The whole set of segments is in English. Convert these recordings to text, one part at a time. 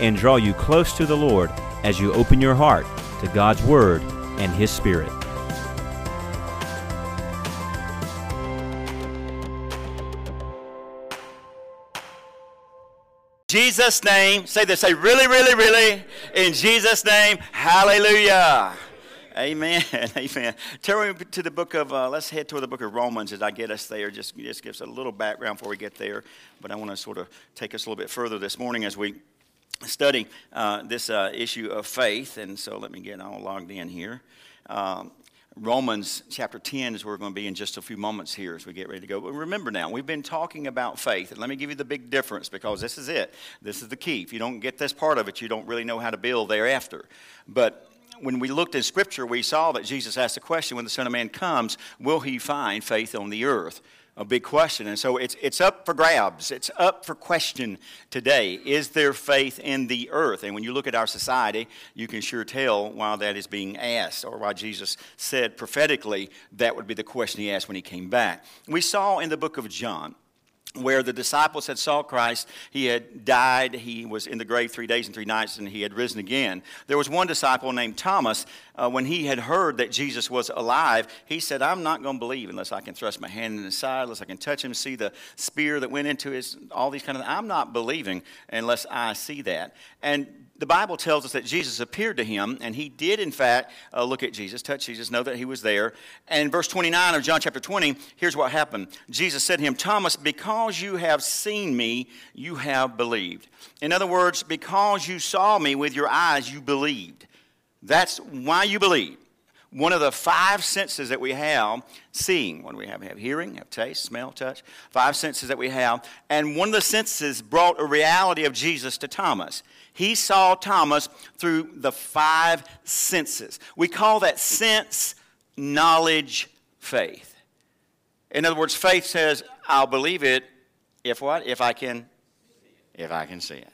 and draw you close to the Lord as you open your heart to God's Word and His Spirit. Jesus' name, say this, say really, really, really, in Jesus' name, hallelujah. Amen. Amen. Turn to the book of, uh, let's head toward the book of Romans as I get us there. Just, just gives a little background before we get there. But I want to sort of take us a little bit further this morning as we study uh, this uh, issue of faith. And so let me get all logged in here. Um, Romans chapter 10 is where we're going to be in just a few moments here as we get ready to go. But remember now, we've been talking about faith. And let me give you the big difference because this is it. This is the key. If you don't get this part of it, you don't really know how to build thereafter. But when we looked in Scripture, we saw that Jesus asked the question when the Son of Man comes, will he find faith on the earth? A big question. And so it's, it's up for grabs. It's up for question today. Is there faith in the earth? And when you look at our society, you can sure tell why that is being asked, or why Jesus said prophetically that would be the question he asked when he came back. We saw in the book of John where the disciples had saw Christ. He had died. He was in the grave three days and three nights, and he had risen again. There was one disciple named Thomas. Uh, when he had heard that Jesus was alive, he said, I'm not going to believe unless I can thrust my hand in his side, unless I can touch him, see the spear that went into his, all these kind of I'm not believing unless I see that. And the Bible tells us that Jesus appeared to him, and he did, in fact, uh, look at Jesus, touch Jesus, know that he was there. And verse 29 of John chapter 20, here's what happened Jesus said to him, Thomas, because you have seen me, you have believed. In other words, because you saw me with your eyes, you believed. That's why you believe. One of the five senses that we have, seeing, do we have? We have hearing, have taste, smell, touch, five senses that we have. And one of the senses brought a reality of Jesus to Thomas. He saw Thomas through the five senses. We call that sense knowledge faith. In other words, faith says, I'll believe it if what? If I can if I can see it.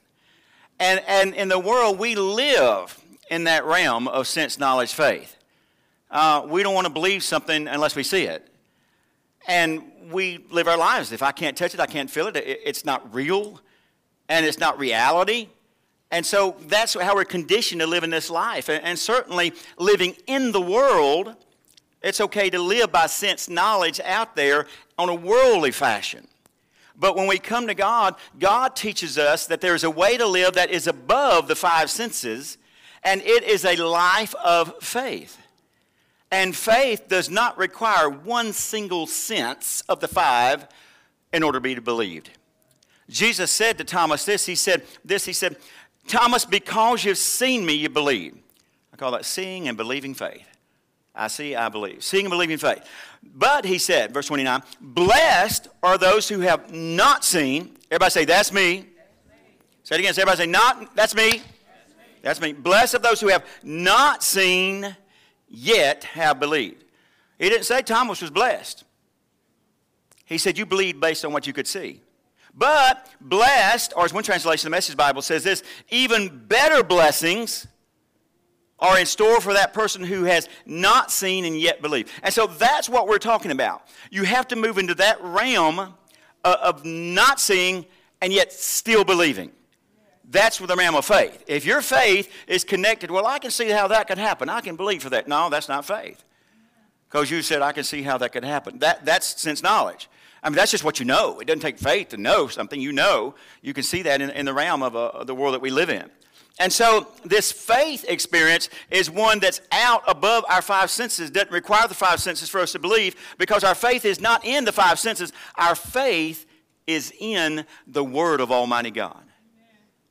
And and in the world we live in that realm of sense knowledge faith. Uh, we don't want to believe something unless we see it. And we live our lives. If I can't touch it, I can't feel it, it's not real and it's not reality. And so that's how we're conditioned to live in this life. And, certainly living in the world, it's okay to live by sense knowledge out there on a worldly fashion. But when we come to God, God teaches us that there's a way to live that is above the five senses, and it is a life of faith. And faith does not require one single sense of the five in order to be believed. Jesus said to Thomas this, he said, this, he said, Thomas, because you've seen me, you believe. I call that seeing and believing faith. I see, I believe. Seeing and believing faith. But, he said, verse 29, blessed are those who have not seen. Everybody say, that's me. That's me. Say it again. Say, everybody say, not, that's me. That's me. That's me. Blessed of those who have not seen, yet have believed. He didn't say Thomas was blessed. He said, you believed based on what you could see. But blessed, or as one translation of the Message Bible says this, even better blessings are in store for that person who has not seen and yet believed. And so that's what we're talking about. You have to move into that realm uh, of not seeing and yet still believing. That's with the realm of faith. If your faith is connected, well, I can see how that could happen. I can believe for that. No, that's not faith. Because you said, I can see how that could happen. That, that's sense knowledge. I mean, that's just what you know. It doesn't take faith to know something. You know. You can see that in, in the realm of uh, the world that we live in. And so, this faith experience is one that's out above our five senses, doesn't require the five senses for us to believe, because our faith is not in the five senses. Our faith is in the Word of Almighty God.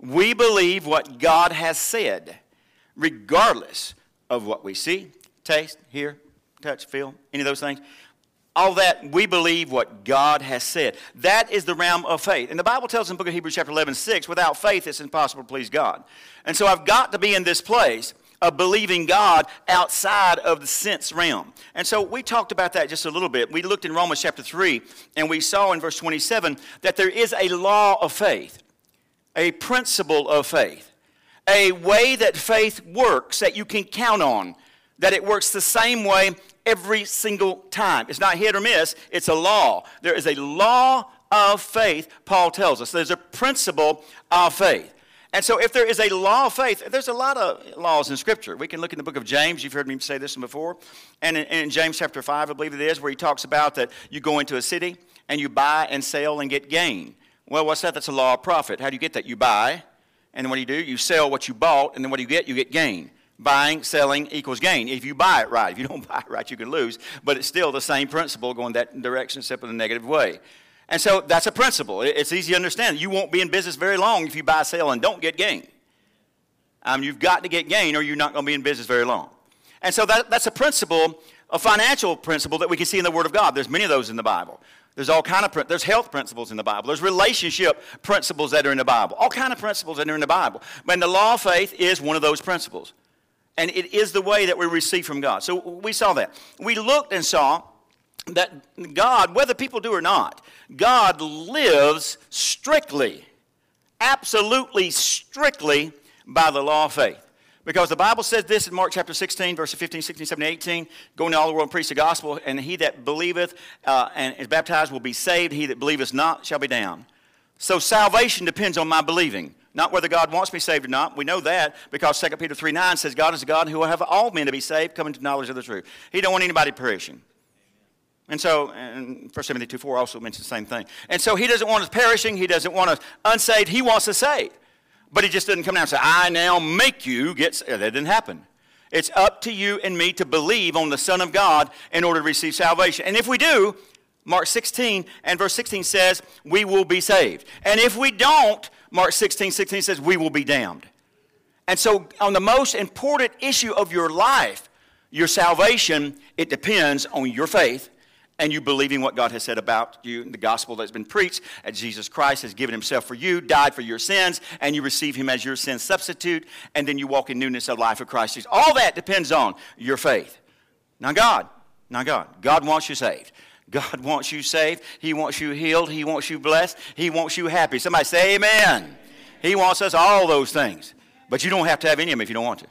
We believe what God has said, regardless of what we see, taste, hear, touch, feel, any of those things. all that we believe what God has said. That is the realm of faith. And the Bible tells in book of Hebrews, chapter 11, 6, without faith it's impossible to please God. And so I've got to be in this place of believing God outside of the sense realm. And so we talked about that just a little bit. We looked in Romans chapter 3, and we saw in verse 27 that there is a law of faith, a principle of faith, a way that faith works that you can count on, that it works the same way every single time. It's not hit or miss, it's a law. There is a law of faith, Paul tells us. There's a principle of faith. And so, if there is a law of faith, there's a lot of laws in Scripture. We can look in the book of James. You've heard me say this before. And in, in, James chapter 5, I believe it is, where he talks about that you go into a city and you buy and sell and get gain. Well, what's that? That's a law of profit. How do you get that? You buy, and then what do you do? You sell what you bought, and then what do you get? You get gain. Buying, selling equals gain. If you buy it right, if you don't buy it right, you can lose. But it's still the same principle going that direction, except in a negative way. And so that's a principle. It's easy to understand. You won't be in business very long if you buy, sell, and don't get gain. Um, you've got to get gain or you're not going to be in business very long. And so that, that's a principle, a financial principle that we can see in the Word of God. There's many of those in the Bible. There's all kind of there's health principles in the Bible. There's relationship principles that are in the Bible. All kind of principles that are in the Bible. But the law of faith is one of those principles. And it is the way that we receive from God. So we saw that. We looked and saw that God, whether people do or not, God lives strictly, absolutely strictly by the law of faith. Because the Bible says this in Mark chapter 16, verses 15, 16, 17, 18 Go into all the world and preach the gospel, and he that believeth uh, and is baptized will be saved, he that believeth not shall be damned. So salvation depends on my believing, not whether God wants me saved or not. We know that because 2 Peter 3 9 says, God is a God who will have all men to be saved, coming to knowledge of the truth. He don't want anybody perishing. And so, and 1 Timothy 2 4 also mentions the same thing. And so he doesn't want us perishing, he doesn't want us unsaved, he wants us saved. But he just doesn't come down and say, I now make you get. That didn't happen. It's up to you and me to believe on the Son of God in order to receive salvation. And if we do, Mark 16 and verse 16 says, we will be saved. And if we don't, Mark 16, 16 says, we will be damned. And so, on the most important issue of your life, your salvation, it depends on your faith and you believing what God has said about you, the gospel that's been preached, that Jesus Christ has given himself for you, died for your sins, and you receive him as your sin substitute, and then you walk in newness of life of Christ. All that depends on your faith. Now, God, now, God, God wants you saved. God wants you saved. He wants you healed. He wants you blessed. He wants you happy. Somebody say amen. He wants us all those things. But you don't have to have any of them if you don't want to.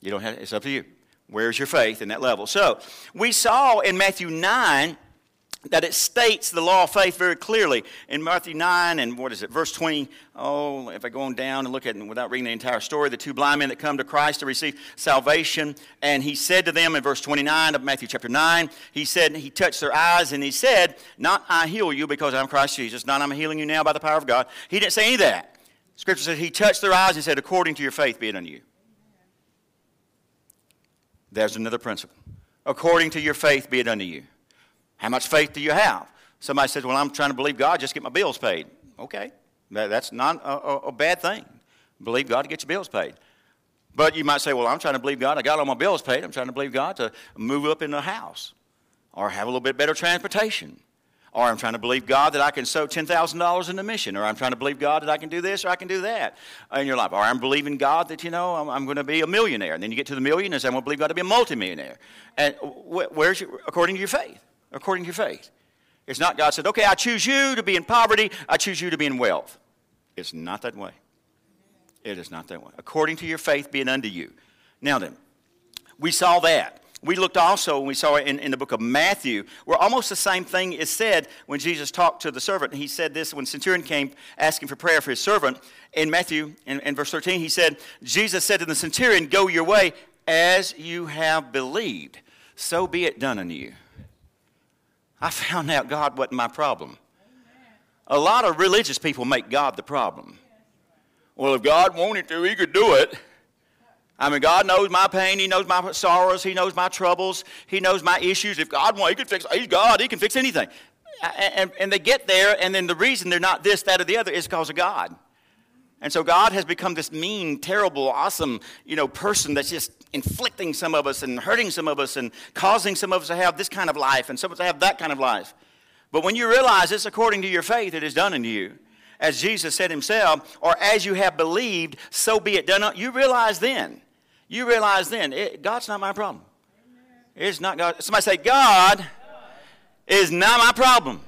You don't have, it's up to you. Where's your faith in that level? So, we saw in Matthew 9 that it states the law of faith very clearly in Matthew 9 and what is it, verse 20. Oh, if I go on down and look at it without reading the entire story, the two blind men that come to Christ to receive salvation. And he said to them in verse 29 of Matthew chapter 9, he said, he touched their eyes and he said, Not I heal you because I'm Christ Jesus, not I'm healing you now by the power of God. He didn't say any of that. Scripture says he touched their eyes and said, According to your faith be it unto you. There's another principle. According to your faith be it unto you. How much faith do you have? Somebody says, Well, I'm trying to believe God, just get my bills paid. Okay, that's not a, a, bad thing. Believe God to get your bills paid. But you might say, Well, I'm trying to believe God, I got all my bills paid. I'm trying to believe God to move up in a house or have a little bit better transportation or I'm trying to believe God that I can sow $10,000 in the mission, or I'm trying to believe God that I can do this or I can do that in your life, or I'm believing God that, you know, I'm, I'm going to be a millionaire. And then you get to the million and say, I'm going to believe God to be a multimillionaire. And where's your, according to your faith? According to your faith. It's not God said, okay, I choose you to be in poverty, I choose you to be in wealth. It's not that way. It is not that way. According to your faith being unto you. Now then, we saw that. We looked also, and we saw it in, in the book of Matthew, where almost the same thing is said when Jesus talked to the servant. He said this when centurion came asking for prayer for his servant. In Matthew, in, in verse 13, he said, Jesus said to the centurion, Go your way as you have believed. So be it done unto you. I found out God wasn't my problem. A lot of religious people make God the problem. Well, if God wanted to, He could do it. I mean, God knows my pain. He knows my sorrows. He knows my troubles. He knows my issues. If God wants, He can fix. He's God. He can fix anything. And, and they get there, and then the reason they're not this, that, or the other is because of God. And so God has become this mean, terrible, awesome, you know, person that's just inflicting some of us and hurting some of us and causing some of us to have this kind of life and some of us to have that kind of life. But when you realize it's according to your faith, it is done unto you. As Jesus said himself, or as you have believed, so be it done. You realize then, you realize then, it, God's not my problem. It's not God. Somebody say, God is not my problem.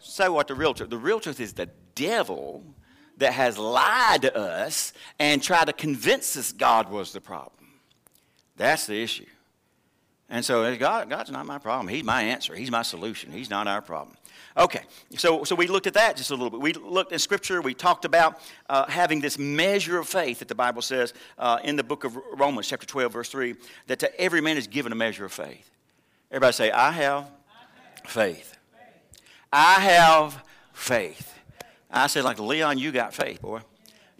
Say what the real truth. The real truth is the devil that has lied to us and tried to convince us God was the problem. That's the issue. And so God, God's not my problem. He's my answer. He's my solution. He's not our problem. Okay, so, so we looked at that just a little bit. We looked in Scripture. We talked about uh, having this measure of faith that the Bible says uh, in the book of Romans, chapter 12, verse 3, that to every man is given a measure of faith. Everybody say, I have faith. I have faith. I said, like, Leon, you got faith, boy.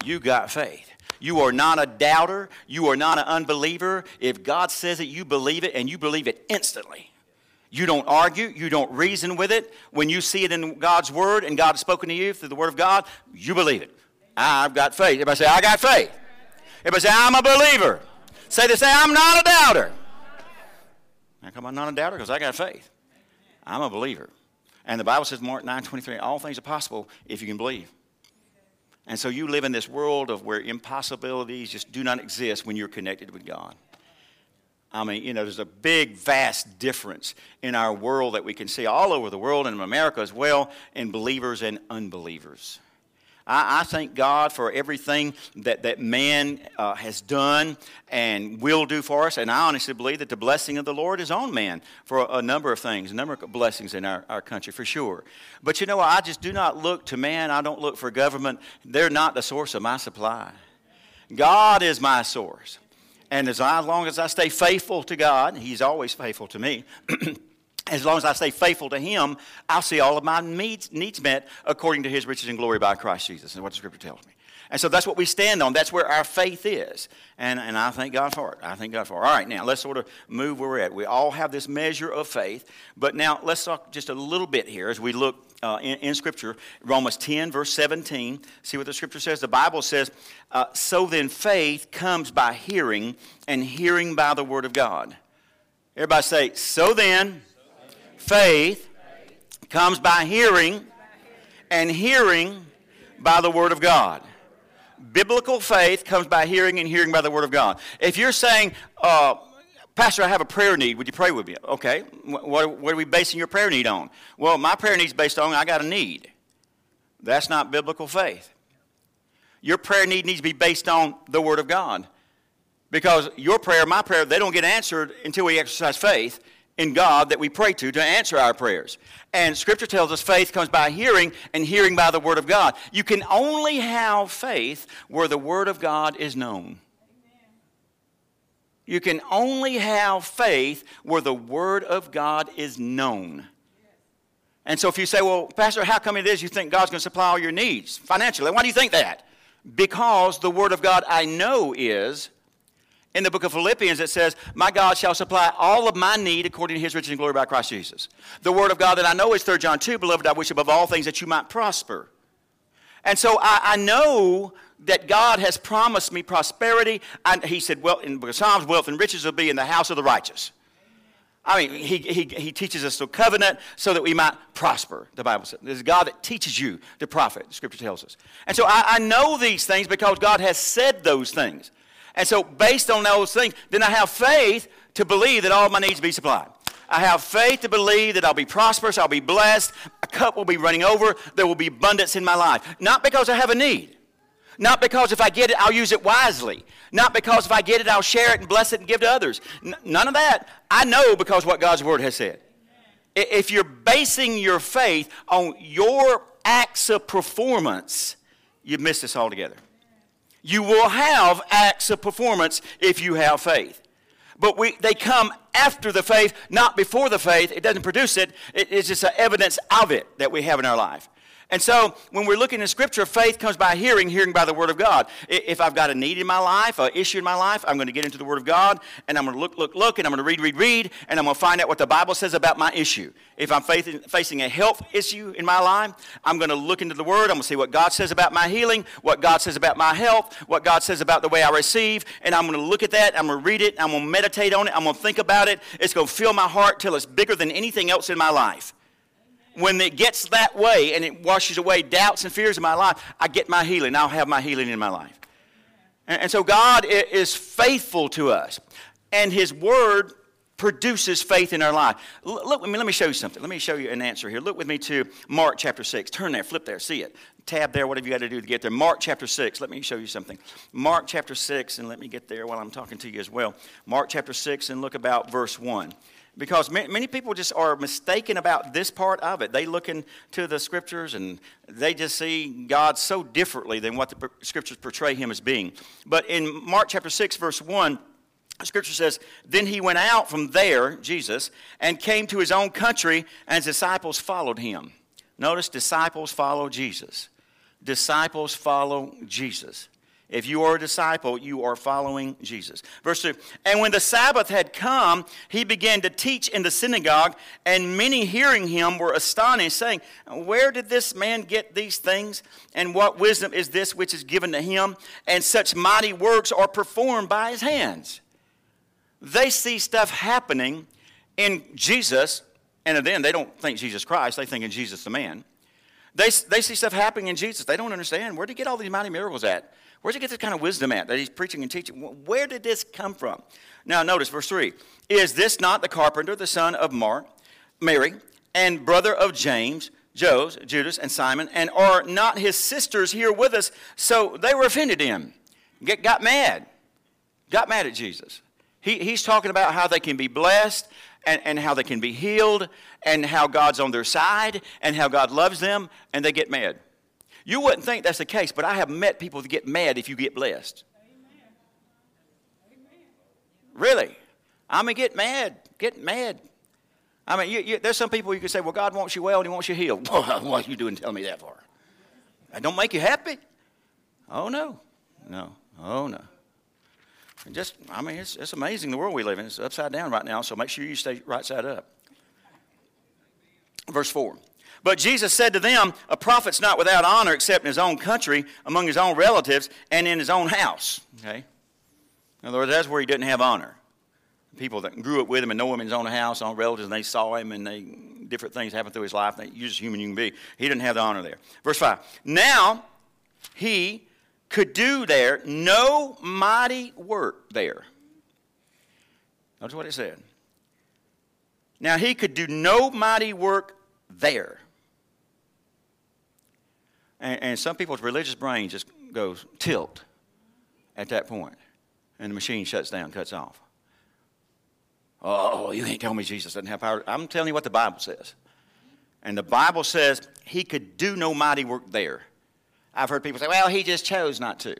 You got faith. You are not a doubter. You are not an unbeliever. If God says it, you believe it, and you believe it instantly. You don't argue. You don't reason with it. When you see it in God's Word and God has spoken to you through the Word of God, you believe it. I've got faith. Everybody say, I got faith. Everybody say, I'm a believer. Say this, say, I'm not a doubter. How come I'm not a doubter? Because I got faith. I'm a believer. And the Bible says, Mark 9 23, all things are possible if you can believe. And so you live in this world of where impossibilities just do not exist when you're connected with God. I mean, you know, there's a big, vast difference in our world that we can see all over the world and in America as well in believers and unbelievers. I, I thank God for everything that, that man uh, has done and will do for us. And I honestly believe that the blessing of the Lord is on man for a, a number of things, a number of blessings in our, our country for sure. But you know, I just do not look to man, I don't look for government. They're not the source of my supply. God is my source. And as long as I stay faithful to God, He's always faithful to me. as long as I stay faithful to Him, I'll see all of my needs, needs met according to His riches and glory by Christ Jesus, And what the Scripture tells me. And so that's what we stand on. That's where our faith is. And, and I thank God for it. I thank God for it. All right, now let's sort of move where we're at. We all have this measure of faith. But now let's talk just a little bit here as we look uh, in, in, Scripture. Romans 10, verse 17. See what the Scripture says? The Bible says, uh, So then faith comes by hearing, and hearing by the Word of God. Everybody say, So then Faith comes by hearing, and hearing by the Word of God. Biblical faith comes by hearing, and hearing by the Word of God. If you're saying, uh, Pastor, I have a prayer need. Would you pray with me? Okay. What, what, are we basing your prayer need on? Well, my prayer need is based on I got a need. That's not biblical faith. Your prayer need needs to be based on the Word of God. Because your prayer, my prayer, they don't get answered until we exercise faith in God that we pray to to answer our prayers. And Scripture tells us faith comes by hearing, and hearing by the Word of God. You can only have faith where the Word of God is known. You can only have faith where the Word of God is known. And so if you say, well, Pastor, how come it is you think God's going to supply all your needs financially? Why do you think that? Because the Word of God I know is in the book of Philippians, it says, My God shall supply all of my need according to his riches and glory by Christ Jesus. The word of God that I know is 3 John 2, Beloved, I wish above all things that you might prosper. And so I, I know that God has promised me prosperity. And he said, Well, in Psalms, wealth and riches will be in the house of the righteous. I mean, he, he, he teaches us the covenant so that we might prosper, the Bible says. There's God that teaches you to profit, the scripture tells us. And so I, I know these things because God has said those things. And so, based on those things, then I have faith to believe that all my needs be supplied. I have faith to believe that I'll be prosperous, I'll be blessed, a cup will be running over, there will be abundance in my life. Not because I have a need. Not because if I get it, I'll use it wisely. Not because if I get it, I'll share it and bless it and give to others. N- none of that. I know because what God's Word has said. If you're basing your faith on your acts of performance, you've missed this altogether. You will have acts of performance if you have faith. But we, they come after the faith, not before the faith. It doesn't produce it, it it's just an evidence of it that we have in our life. And so when we're looking in Scripture, faith comes by hearing, hearing by the Word of God. If I've got a need in my life, an issue in my life, I'm going to get into the Word of God and I'm going to look, look, look, and I'm going to read, read, read, and I'm going to find out what the Bible says about my issue. If I'm facing a health issue in my life, I'm going to look into the Word. I'm going to see what God says about my healing, what God says about my health, what God says about the way I receive, and I'm going to look at that. I'm going to read it. I'm going to meditate on it. I'm going to think about it. It's going to fill my heart till it's bigger than anything else in my life when it gets that way and it washes away doubts and fears in my life, I get my healing. I'll have my healing in my life. And, and so God is faithful to us, and His Word produces faith in our life. Look, let me, let me show you something. Let me show you an answer here. Look with me to Mark chapter 6. Turn there, flip there, see it. Tab there, whatever you got to do to get there. Mark chapter 6. Let me show you something. Mark chapter 6, and let me get there while I'm talking to you as well. Mark chapter 6, and look about verse 1 because many people just are mistaken about this part of it. They look into the scriptures and they just see God so differently than what the scriptures portray him as being. But in Mark chapter 6, verse 1, scripture says, Then he went out from there, Jesus, and came to his own country, and his disciples followed him. Notice disciples follow Jesus. Disciples follow Jesus. If you are a disciple, you are following Jesus. Verse 2 And when the Sabbath had come, he began to teach in the synagogue, and many hearing him were astonished, saying, Where did this man get these things? And what wisdom is this which is given to him? And such mighty works are performed by his hands. They see stuff happening in Jesus, and then they don't think Jesus Christ, they think in Jesus the man. They, they see stuff happening in Jesus. They don't understand. Where did he get all these mighty miracles at? Where'd he get this kind of wisdom at that he's preaching and teaching? Where did this come from? Now, notice verse 3 Is this not the carpenter, the son of Mary, and brother of James, Joses, Judas, and Simon? And are not his sisters here with us? So they were offended him, get, got mad, got mad at Jesus. He, he's talking about how they can be blessed and, and how they can be healed and how God's on their side and how God loves them, and they get mad. You wouldn't think that's the case, but I have met people that get mad if you get blessed. Amen. Amen. Really? I mean, get mad. Get mad. I mean, you, you, there's some people you can say, well, God wants you well and He wants you healed. what are you doing telling me that for? That don't make you happy? Oh, no. No. Oh, no. And just, I mean, it's, it's amazing the world we live in. It's upside down right now, so make sure you stay right side up. Verse 4. But Jesus said to them, A prophet's not without honor except in his own country, among his own relatives, and in his own house. Okay? In other words, that's where he didn't have honor. People that grew up with him and know him in his own house, own relatives, and they saw him and they different things happened through his life. They use human you can be. He didn't have the honor there. Verse 5. Now he could do there no mighty work there. Notice what it said. Now he could do no mighty work there. And, and some people's religious brain just goes tilt at that point, and the machine shuts down, cuts off. Oh, you can't tell me Jesus doesn't have power. I'm telling you what the Bible says. And the Bible says he could do no mighty work there. I've heard people say, well, he just chose not to.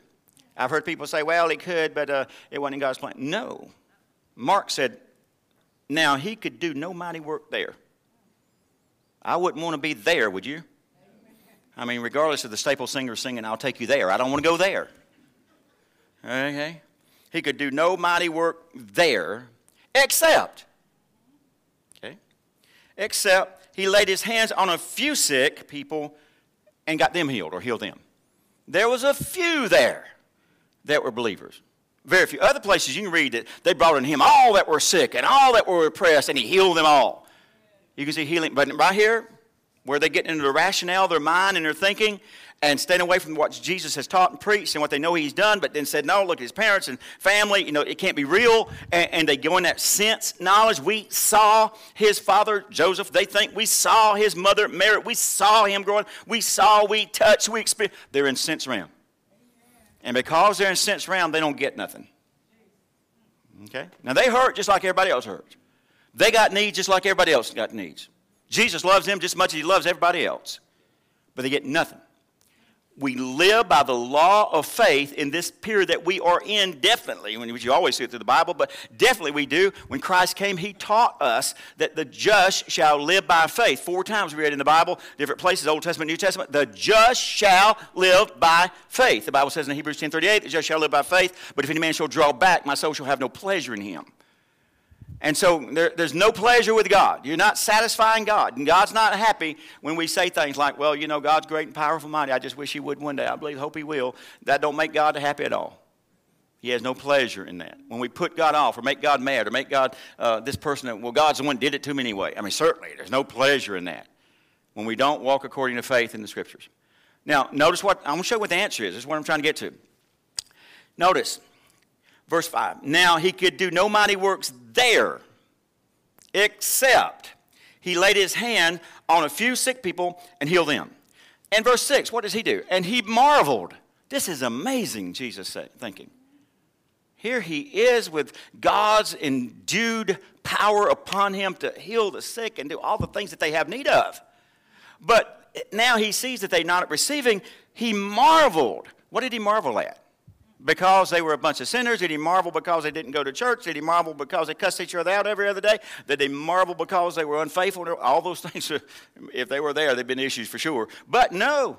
I've heard people say, well, he could, but uh, it wasn't in God's plan. No. Mark said, now he could do no mighty work there. I wouldn't want to be there, would you? I mean, regardless of the Staple Singers singing, I'll take you there. I don't want to go there. Okay? He could do no mighty work there except, okay, except he laid his hands on a few sick people and got them healed or healed them. There was a few there that were believers. Very few. Other places you can read that they brought in him all that were sick and all that were oppressed, and he healed them all. You can see healing. But right here, where they get into the rationale, their mind, and their thinking, and staying away from what Jesus has taught and preached and what they know He's done, but then said, no, look, at his parents and family, you know, it can't be real. And, and they go in that sense knowledge. We saw his father, Joseph. They think we saw his mother, Mary. We saw him growing. We saw, we touched, we experienced. They're in sense realm. And because they're in sense realm, they don't get nothing. Okay? Now, they hurt just like everybody else hurts. They got needs just like everybody else got needs. Jesus loves them just as much as he loves everybody else. But they get nothing. we live by the law of faith in this period that we are in definitely, which you always see it through the Bible, but definitely we do. When Christ came, he taught us that the just shall live by faith. Four times we read in the Bible, different places, Old Testament, New Testament, the just shall live by faith. The Bible says in Hebrews 10.38, the just shall live by faith, but if any man shall draw back, my soul shall have no pleasure in him. And so there, there's no pleasure with God. You're not satisfying God. And God's not happy when we say things like, well, you know, God's great and powerful mighty. I just wish he would one day. I believe, hope he will. That don't make God happy at all. He has no pleasure in that. When we put God off or make God mad or make God uh, this person, well, God's the one did it to me anyway. I mean, certainly, there's no pleasure in that when we don't walk according to faith in the Scriptures. Now, notice what, I'm going to show you what the answer is. This is what I'm trying to get to. Notice, verse 5. Now, he could do no mighty works there, except he laid his hand on a few sick people and healed them. And verse 6, what does he do? And he marveled. This is amazing, Jesus said, thinking. Here he is with God's endued power upon him to heal the sick and do all the things that they have need of. But now he sees that they're not receiving. He marveled. What did he marvel at? Because they were a bunch of sinners? Did he marvel because they didn't go to church? Did he marvel because they cussed each other out every other day? Did he marvel because they were unfaithful? All those things, if they were there, they'd been issues for sure. But no,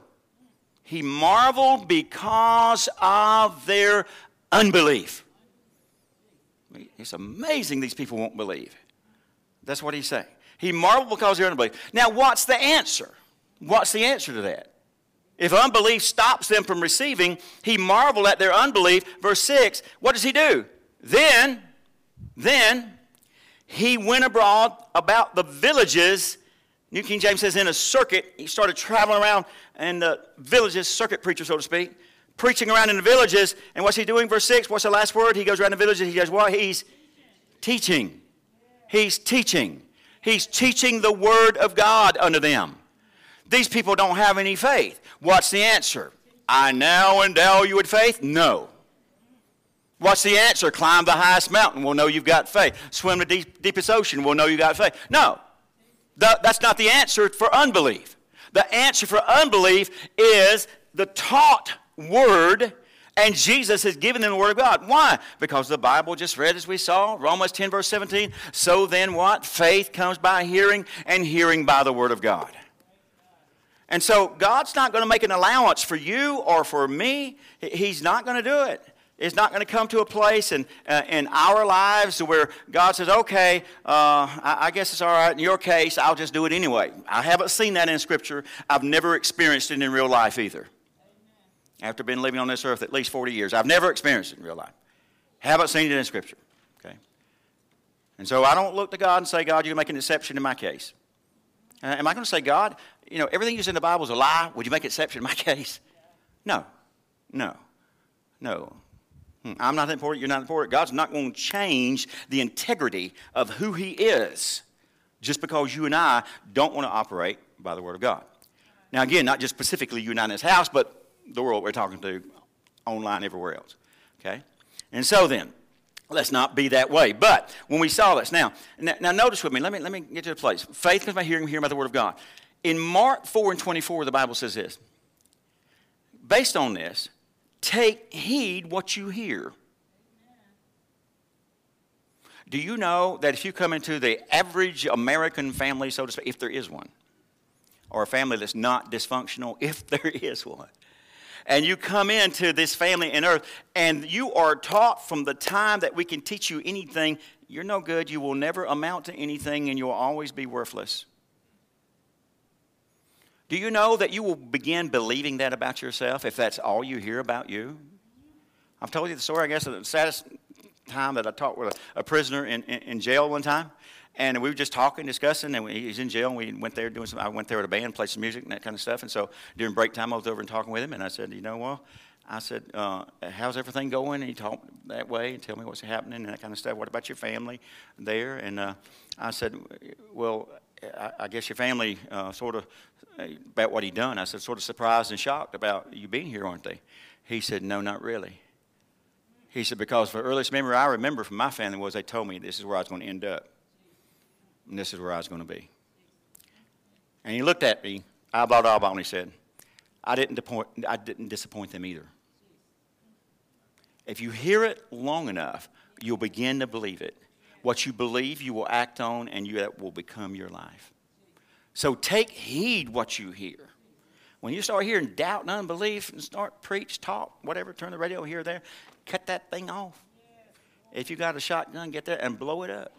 he marveled because of their unbelief. It's amazing these people won't believe. That's what he's saying. He marveled because of their unbelief. Now, what's the answer? What's the answer to that? If unbelief stops them from receiving, he marveled at their unbelief. Verse 6, what does he do? Then, then he went abroad about the villages. New King James says in a circuit. He started traveling around in the villages, circuit preacher, so to speak, preaching around in the villages. And what's he doing? Verse 6, what's the last word? He goes around the villages. He goes, well, he's teaching. He's teaching. He's teaching the word of God unto them. These people don't have any faith. What's the answer? I now endow you with faith? No. What's the answer? Climb the highest mountain. We'll know you've got faith. Swim the deep, deepest ocean. We'll know you got faith. No. The, that's not the answer for unbelief. The answer for unbelief is the taught word, and Jesus has given them the word of God. Why? Because the Bible just read as we saw, Romans 10, verse 17. So then what? Faith comes by hearing, and hearing by the word of God. And so God's not going to make an allowance for you or for me. He's not going to do it. It's not going to come to a place in, uh, in our lives where God says, okay, uh, I, I, guess it's all right in your case, I'll just do it anyway. I haven't seen that in Scripture. I've never experienced it in real life either. After being living on this earth at least 40 years, I've never experienced it in real life. Haven't seen it in Scripture. Okay? And so I don't look to God and say, God, you make an exception in my case. Uh, am I going to say, God, you know, everything you say in the Bible is a lie. Would you make exception in my case? No. No. No. Hmm. I'm not important. You're not important. God's not going to change the integrity of who He is just because you and I don't want to operate by the Word of God. Now, again, not just specifically you and I in this house, but the world we're talking to online everywhere else. Okay? And so then, let's not be that way. But when we saw this, now, now, now notice with me, let me, let me get to the place. Faith comes by hearing, hearing by the Word of God. In Mark 4 and 24, the Bible says this. Based on this, take heed what you hear. Do you know that if you come into the average American family, so to speak, if there is one, or a family that's not dysfunctional, if there is one, and you come into this family in earth, and you are taught from the time that we can teach you anything, you're no good, you will never amount to anything, and you'll always be worthless. Do you know that you will begin believing that about yourself if that's all you hear about you? I've told you the story, I guess, the saddest time that I talked with a, a prisoner in, in, in, jail one time. And we were just talking, discussing, and he's in jail, and we went there doing some, I went there with a band, played some music and that kind of stuff. And so during break time, I was over and talking with him, and I said, you know, well, I said, uh, how's everything going? And he talked that way and tell me what's happening and that kind of stuff. What about your family there? And uh, I said, well, I, guess your family uh, sort of, uh, about what he done. I said, sort of surprised and shocked about you being here, aren't they? He said, no, not really. He said, because the earliest memory I remember from my family was they told me this is where I was going to end up. And this is where I was going to be. And he looked at me, eyeball to eyeball, and he said, I didn't, disappoint, I didn't disappoint them either. If you hear it long enough, you'll begin to believe it. What you believe, you will act on, and you, that will become your life. So take heed what you hear. When you start hearing doubt and unbelief and start preach, talk, whatever, turn the radio here there, cut that thing off. If you got a shotgun, get there and blow it up.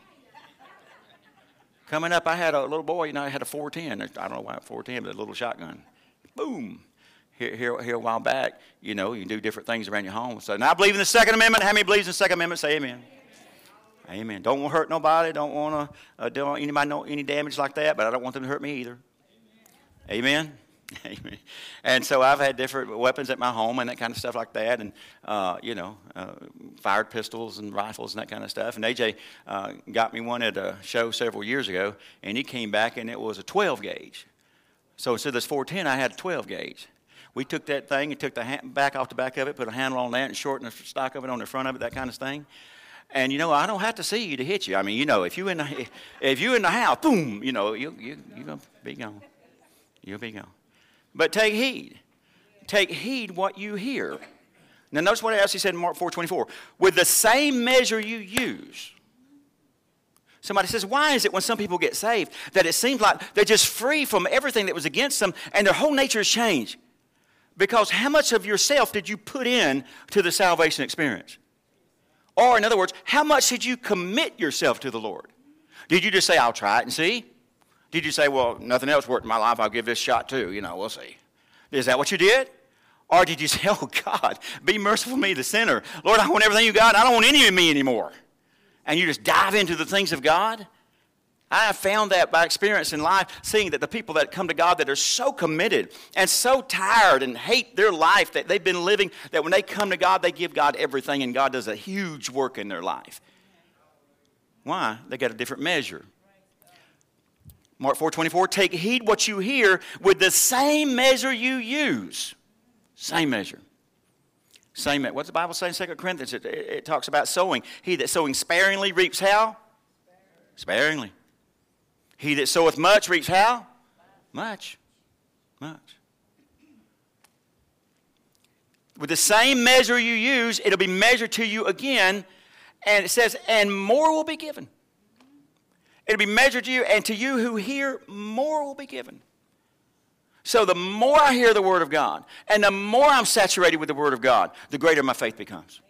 Coming up, I had a little boy, you know, I had a 410. I don't know why a 410, but a little shotgun. Boom. Here, here, here a while back, you know, you can do different things around your home. So now I believe in the Second Amendment. How many believes in the Second Amendment? Say amen. Amen. Don't want to hurt nobody. Don't want to uh, do anybody know any damage like that, but I don't want them to hurt me either. Amen. amen. Amen. And so I've had different weapons at my home and that kind of stuff like that, and uh, you know, uh, fired pistols and rifles and that kind of stuff. And AJ uh, got me one at a show several years ago, and he came back and it was a 12 gauge. So instead of this 410, I had a 12 gauge. We took that thing and took the back off the back of it, put a handle on that, and shortened the stock of it on the front of it, that kind of thing. And you know, I don't have to see you to hit you. I mean, you know, if you in the if you in the house, boom, you know, you you you gonna be gone. You'll be gone. But take heed. Take heed what you hear. Now notice what else he said in Mark 4:24. With the same measure you use. Somebody says, why is it when some people get saved that it seems like they're just free from everything that was against them and their whole nature has changed? Because how much of yourself did you put in to the salvation experience? Or, in other words, how much did you commit yourself to the Lord? Did you just say, I'll try it and see? Did you say, well, nothing else worked in my life, I'll give this shot too? You know, we'll see. Is that what you did? Or did you say, oh God, be merciful to me, the sinner? Lord, I want everything you got. I don't want any of me anymore. And you just dive into the things of God? I have found that by experience in life, seeing that the people that come to God that are so committed and so tired and hate their life that they've been living, that when they come to God, they give God everything and God does a huge work in their life. Why? They got a different measure. Mark 4:24, take heed what you hear with the same measure you use. Same measure. Same measure. What's the Bible say in 2 Corinthians? It, it, it, talks about sowing. He that sowing sparingly reaps how? Sparingly. He that soweth much reaps how? Much. Much. With the same measure you use, it'll be measured to you again. And it says, and more will be given. It'll be measured to you, and to you who hear, more will be given. So the more I hear the Word of God, and the more I'm saturated with the Word of God, the greater my faith becomes.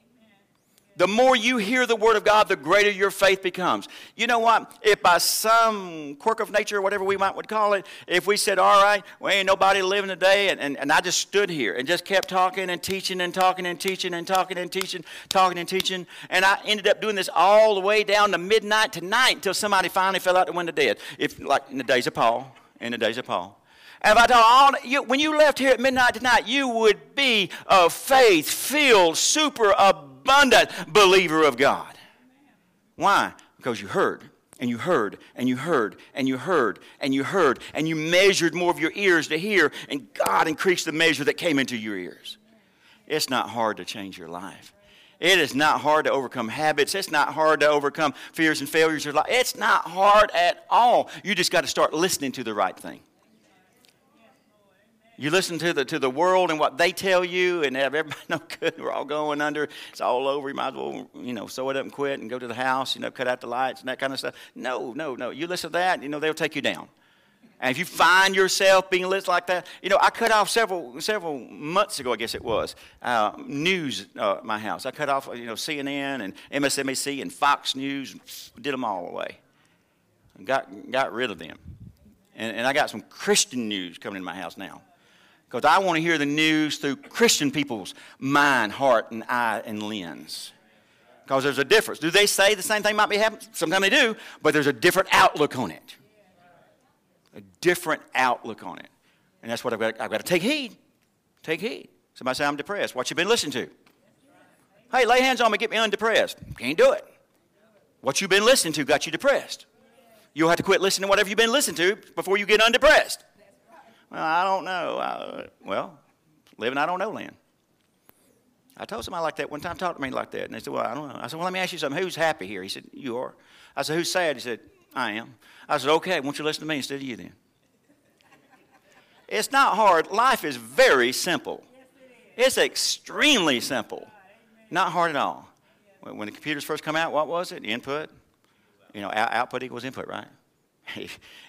The more you hear the Word of God, the greater your faith becomes. You know what? If by some quirk of nature, whatever we might would call it, if we said, all right, well, ain't nobody living today, and, and, and I just stood here and just kept talking and teaching and talking and teaching and talking and teaching, talking and teaching, and I ended up doing this all the way down to midnight tonight until somebody finally fell out the window dead. If, like in the days of Paul, in the days of Paul. And if I all you, when you left here at midnight tonight, you would be a faith-filled, super abundant abundant believer of God. Why? Because you heard and you heard and you heard and you heard and you heard and you measured more of your ears to hear, and God increased the measure that came into your ears. It's not hard to change your life. It is not hard to overcome habits. It's not hard to overcome fears and failures. It's not hard at all. You just got to start listening to the right thing. You listen to the, to the world and what they tell you, and have everybody no good. We're all going under. It's all over. You might as well, you know, sew it up and quit and go to the house, you know, cut out the lights and that kind of stuff. No, no, no. You listen to that, you know, they'll take you down. And if you find yourself being lit like that, you know, I cut off several several months ago, I guess it was, uh, news uh, my house. I cut off, you know, CNN and MSNBC and Fox News, did them all away. Got, got rid of them. And, and I got some Christian news coming in my house now. Because I want to hear the news through Christian people's mind, heart, and eye and lens. Because there's a difference. Do they say the same thing might be happening? Sometimes they do, but there's a different outlook on it. A different outlook on it. And that's what I've got. I've got to take heed. Take heed. Somebody say, I'm depressed. What you been listening to? Hey, lay hands on me, get me undepressed. Can't do it. What you've been listening to got you depressed. You'll have to quit listening to whatever you've been listening to before you get undepressed. Well, I don't know. I, well, living I don't know land. I told somebody like that one time, talked to me like that, and they said, Well, I don't know. I said, Well, let me ask you something. Who's happy here? He said, You are. I said, Who's sad? He said, I am. I said, Okay, won't you listen to me instead of you then? It's not hard. Life is very simple. It's extremely simple. Not hard at all. When the computers first come out, what was it? Input. You know, output equals input, right?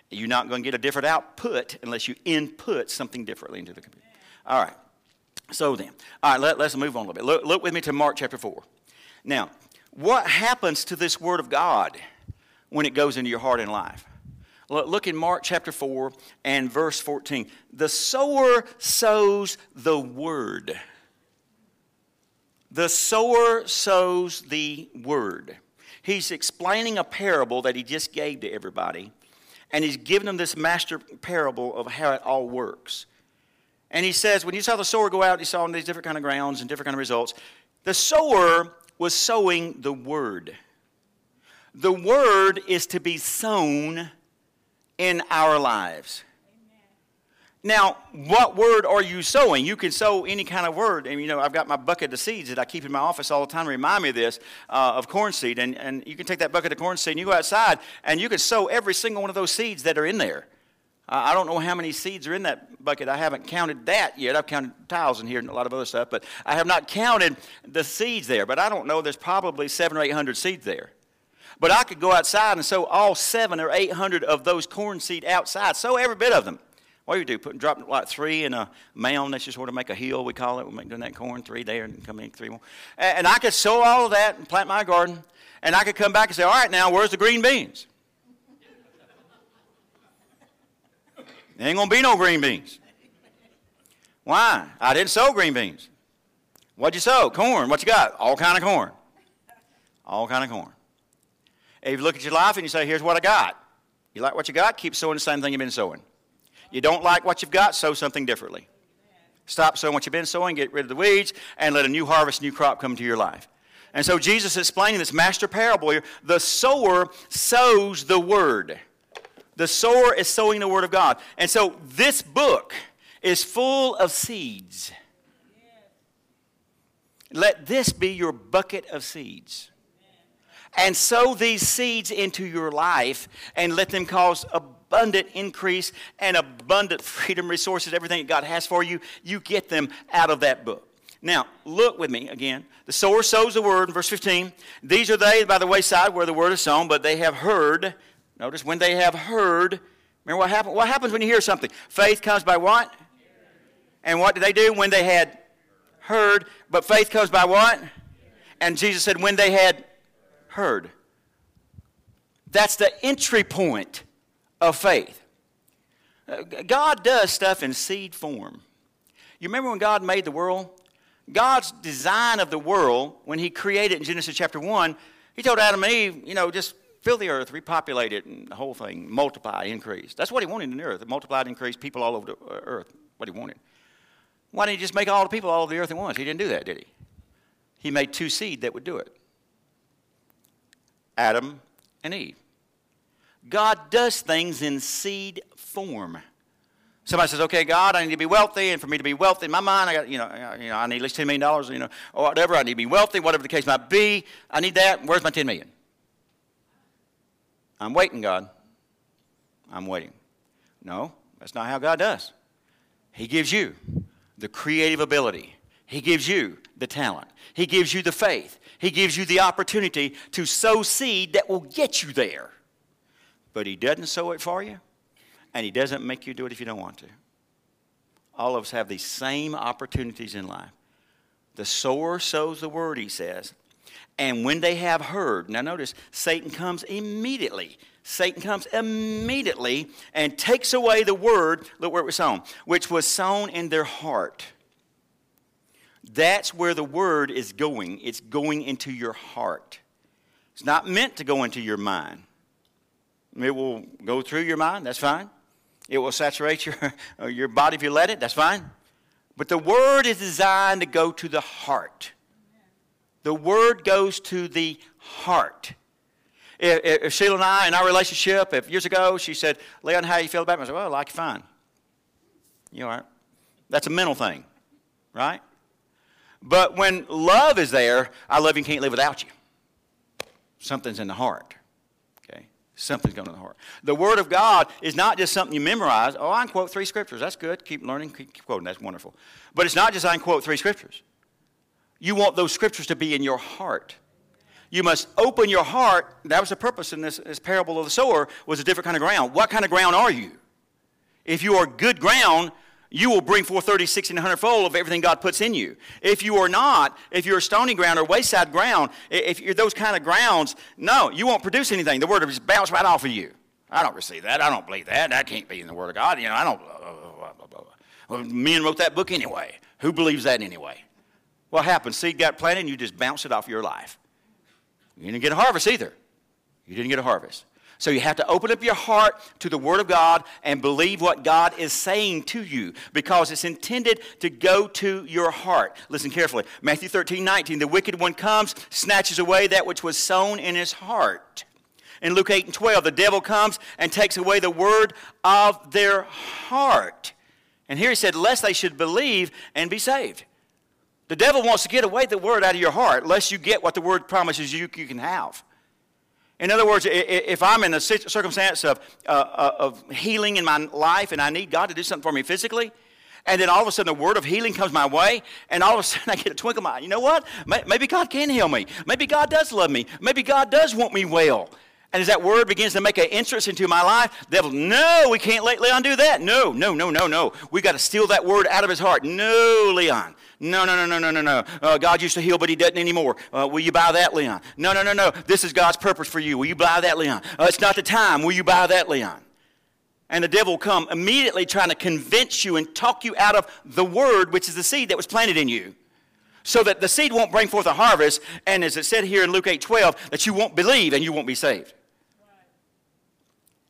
You're not going to get a different output unless you input something differently into the computer. All right. So then, all right, let, us move on a little bit. Look, look with me to Mark chapter 4. Now, what happens to this Word of God when it goes into your heart and life? Look in Mark chapter 4 and verse 14. The sower sows the Word. The sower sows the Word. He's explaining a parable that he just gave to everybody, and he's giving them this master parable of how it all works. And he says, when you saw the sower go out, you saw on these different kind of grounds and different kind of results. The sower was sowing the word. The word is to be sown in our lives. Now, what word are you sowing? You can sow any kind of word. And, you know, I've got my bucket of seeds that I keep in my office all the time to remind me of this, uh, of corn seed. And, and you can take that bucket of corn seed and you go outside and you can sow every single one of those seeds that are in there. Uh, I don't know how many seeds are in that bucket. I haven't counted that yet. I've counted tiles in here and a lot of other stuff, but I have not counted the seeds there. But I don't know. There's probably seven or eight hundred seeds there. But I could go outside and sow all seven or eight hundred of those corn seed outside. Sow every bit of them. What do you do? Put drop like three in a mound. That's just sort of make a hill. We call it. We're doing that corn three there and come in three more. And I could sow all of that and plant my garden. And I could come back and say, all right, now where's the green beans? There ain't gonna be no green beans. Why? I didn't sow green beans. What'd you sow? Corn. What you got? All kind of corn. All kind of corn. If you look at your life and you say, here's what I got. You like what you got? Keep sowing the same thing you've been sowing. You don't like what you've got, sow something differently. Stop sowing what you've been sowing, get rid of the weeds, and let a new harvest, new crop come to your life. And so Jesus is explaining this master parable here. The sower sows the word. The sower is sowing the word of God. And so this book is full of seeds. Let this be your bucket of seeds. And sow these seeds into your life and let them cause a abundant increase and abundant freedom resources, everything that God has for you, you get them out of that book. Now, look with me again. The sower sows the word, verse 15. These are they by the wayside where the word is sown, but they have heard. Notice when they have heard. Remember what happened? What happens when you hear something? Faith comes by what? And what did they do when they had heard? But faith comes by what? And Jesus said, when they had heard. That's the entry point of faith. Uh, God does stuff in seed form. You remember when God made the world? God's design of the world, when He created in Genesis chapter 1, He told Adam and Eve, you know, just fill the earth, repopulate it, and the whole thing, multiply, increase. That's what He wanted in the earth, multiply, increase, people all over the uh, earth, what He wanted. Why didn't He just make all the people all over the earth at once? He didn't do that, did He? He made two seed that would do it Adam and Eve. God does things in seed form. Somebody says, "Okay, God, I need to be wealthy, and for me to be wealthy in my mind, I got, you know, you know, I need at least ten million dollars, you know, or whatever. I need to be wealthy, whatever the case might be. I need that. Where's my ten million? I'm waiting, God. I'm waiting. No, that's not how God does. He gives you the creative ability. He gives you the talent. He gives you the faith. He gives you the opportunity to sow seed that will get you there but He doesn't sow it for you, and He doesn't make you do it if you don't want to. All of us have these same opportunities in life. The sower sows the word, he says. And when they have heard, now notice, Satan comes immediately. Satan comes immediately and takes away the word, look where it was sown, which was sown in their heart. That's where the word is going. It's going into your heart. It's not meant to go into your mind. It will go through your mind, that's fine. It will saturate your, uh, your body if you let it, that's fine. But the word is designed to go to the heart. The word goes to the heart. If, if, Sheila and I, in our relationship, if years ago she said, Leon, how you feel about me? I said, well, I like you fine. You all right? That's a mental thing, right? But when love is there, I love you and can't live without you. Something's in the heart. Something's going to the heart. The Word of God is not just something you memorize. Oh, I can quote three scriptures. That's good. Keep learning, keep quoting. That's wonderful. But it's not just I can quote three scriptures. You want those scriptures to be in your heart. You must open your heart. That was the purpose in this, this parable of the sower was a different kind of ground. What kind of ground are you? If you are good ground, you will bring forth 30, 60, and 100 fold of everything God puts in you. If you are not, if you're stony ground or wayside ground, if you're those kind of grounds, no, you won't produce anything. The word will just bounce right off of you. I don't receive that. I don't believe that. That can't be in the word of God. You know, I don't. Blah, blah, blah, well, men wrote that book anyway. Who believes that anyway? What happened? Seed got planted and you just bounced it off your life. You didn't get a harvest either. You didn't get a harvest. So you have to open up your heart to the Word of God and believe what God is saying to you because it's intended to go to your heart. Listen carefully. Matthew 13, 19. The wicked one comes, snatches away that which was sown in his heart. In Luke 8 and 12, the devil comes and takes away the word of their heart. And here he said, lest they should believe and be saved. The devil wants to get away the word out of your heart, lest you get what the word promises you you can have. In other words, if I'm in a circumstance of, uh, uh, of healing in my life and I need God to do something for me physically, and then all of a sudden the word of healing comes my way, and all of a sudden I get a twinkle in my eye. You know what? Maybe God can heal me. Maybe God does love me. Maybe God does want me well. And as that word begins to make an entrance into my life, the devil, no, we can't let Leon do that. No, no, no, no, no. We got to steal that word out of his heart. No, Leon. No, no, no, no, no, no, no. Uh, God used to heal, but he doesn't anymore. Uh, will you buy that, Leon? No, no, no, no. This is God's purpose for you. Will you buy that, Leon? Uh, it's not the time. Will you buy that, Leon? And the devil will come immediately trying to convince you and talk you out of the word, which is the seed that was planted in you so that the seed won't bring forth a harvest, and as it said here in Luke 8 12, that you won't believe and you won't be saved.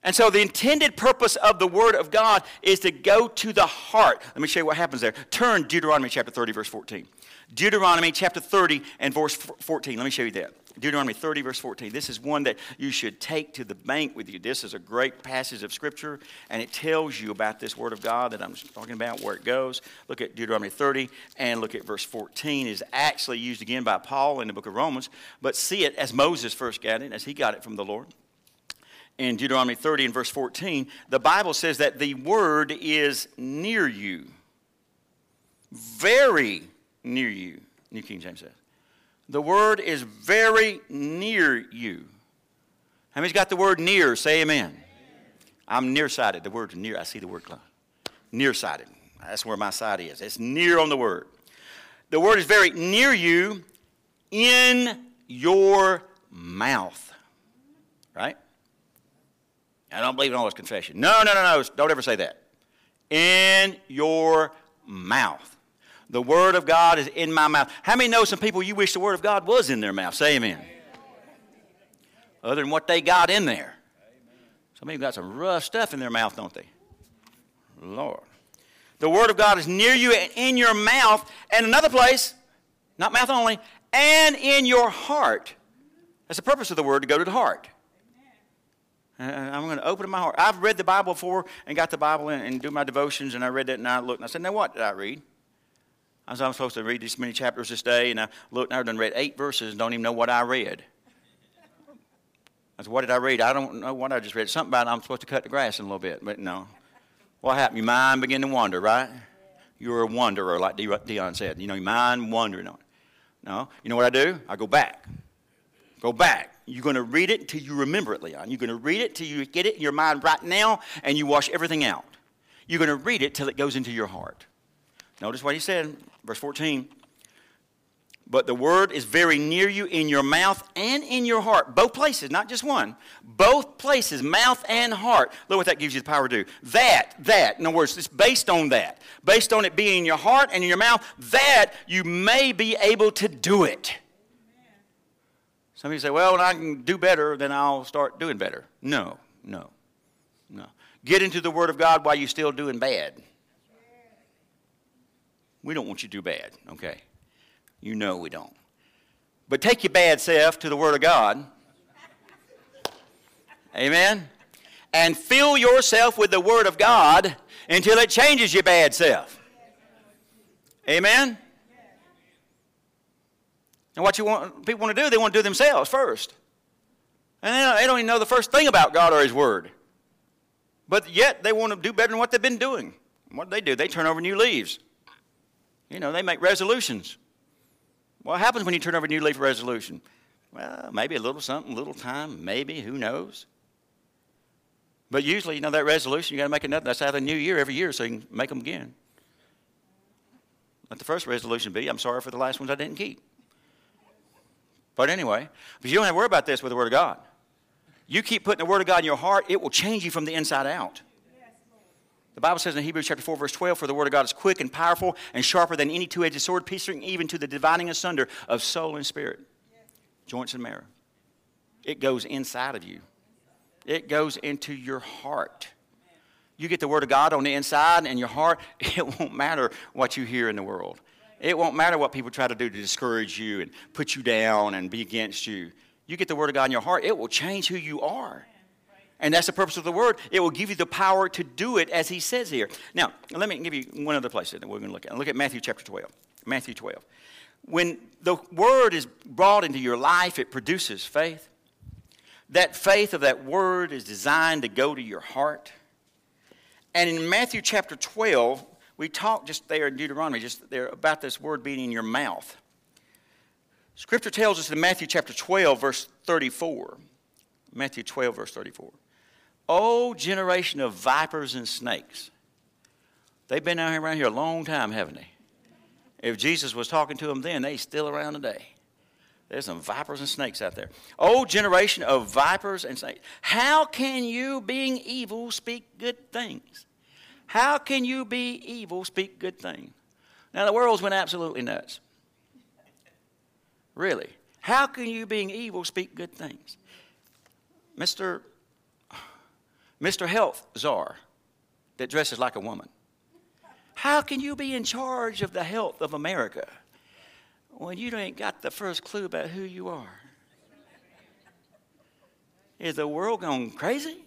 And so the intended purpose of the Word of God is to go to the heart. Let me show you what happens there. Turn Deuteronomy chapter 30, verse 14. Deuteronomy chapter 30 and verse 14. Let me show you that. Deuteronomy 30, verse 14. This is one that you should take to the bank with you. This is a great passage of Scripture, and it tells you about this Word of God that I'm talking about, where it goes. Look at Deuteronomy 30 and look at verse 14. It is actually used again by Paul in the book of Romans, but see it as Moses first got it, as he got it from the Lord in Deuteronomy 30 and verse 14, the Bible says that the word is near you. Very near you, New King James says. The word is very near you. How many's got the word near? Say amen. amen. I'm nearsighted. The word's near. I see the word cloud. nearsighted. That's where my sight is. It's near on the word. The word is very near you in your mouth. Right? I don't believe in all this confession. No, no, no, no. Don't ever say that. In your mouth. The Word of God is in my mouth. How many know some people you wish the Word of God was in their mouth? Say amen. Other than what they got in there. Some people got some rough stuff in their mouth, don't they? Lord. The Word of God is near you and in your mouth, and another place, not mouth only, and in your heart. That's the purpose of the Word to go to the heart. I'm going to open my heart. I've read the Bible before and got the Bible and, and do my devotions, and I read that and I looked and I said, Now, what did I read? I was I'm supposed to read this many chapters this day, and I looked and I've done read eight verses and don't even know what I read. I said, What did I read? I don't know what I just read. Something about I'm supposed to cut the grass in a little bit, but no. What happened? Your mind began to wander, right? You're a wanderer, like Dion said. You know, your mind wandering on. No. You know what I do? I go back. Go back. You're going to read it until you remember it, Leon. You're going to read it till you get it in your mind right now and you wash everything out. You're going to read it till it goes into your heart. Notice what he said, verse 14. But the word is very near you in your mouth and in your heart. Both places, not just one. Both places, mouth and heart. Look what that gives you the power to do. That, that, in other words, it's based on that. Based on it being in your heart and in your mouth, that you may be able to do it. Some say, well, when I can do better, then I'll start doing better. No, no, no. Get into the Word of God while you're still doing bad. We don't want you to do bad, okay? You know we don't. But take your bad self to the Word of God. Amen? And fill yourself with the Word of God until it changes your bad self. Amen? And what you want, people want to do, they want to do themselves first. And they don't, they don't even know the first thing about God or His Word. But yet they want to do better than what they've been doing. What do they do? They turn over new leaves. You know, they make resolutions. What happens when you turn over a new leaf resolution? Well, maybe a little something, a little time, maybe, who knows? But usually, you know, that resolution, you got to make another. That's out of the new year every year so you can make them again. Let the first resolution be, I'm sorry for the last ones I didn't keep. But anyway, but you don't have to worry about this with the Word of God. You keep putting the Word of God in your heart, it will change you from the inside out. The Bible says in Hebrews chapter 4, verse 12, For the Word of God is quick and powerful and sharper than any two edged sword, piercing even to the dividing asunder of soul and spirit, joints and marrow. It goes inside of you, it goes into your heart. You get the Word of God on the inside and your heart, it won't matter what you hear in the world. It won't matter what people try to do to discourage you and put you down and be against you. You get the Word of God in your heart, it will change who you are. And that's the purpose of the Word. It will give you the power to do it as He says here. Now, let me give you one other place that we're going to look at. Look at Matthew chapter 12. Matthew 12. When the Word is brought into your life, it produces faith. That faith of that Word is designed to go to your heart. And in Matthew chapter 12, we talked just there in Deuteronomy, just there about this word being in your mouth. Scripture tells us in Matthew chapter 12, verse 34. Matthew 12, verse 34. Oh, generation of vipers and snakes. They've been out around here a long time, haven't they? If Jesus was talking to them then, they still around today. There's some vipers and snakes out there. Oh, generation of vipers and snakes. How can you, being evil, speak good things? How can you, be evil, speak good things? Now, the world's went absolutely nuts. Really. How can you, being evil, speak good things? Mr. Mr. Health Czar that dresses like a woman. How can you be in charge of the health of America when you ain't got the first clue about who you are? Is the world gone crazy?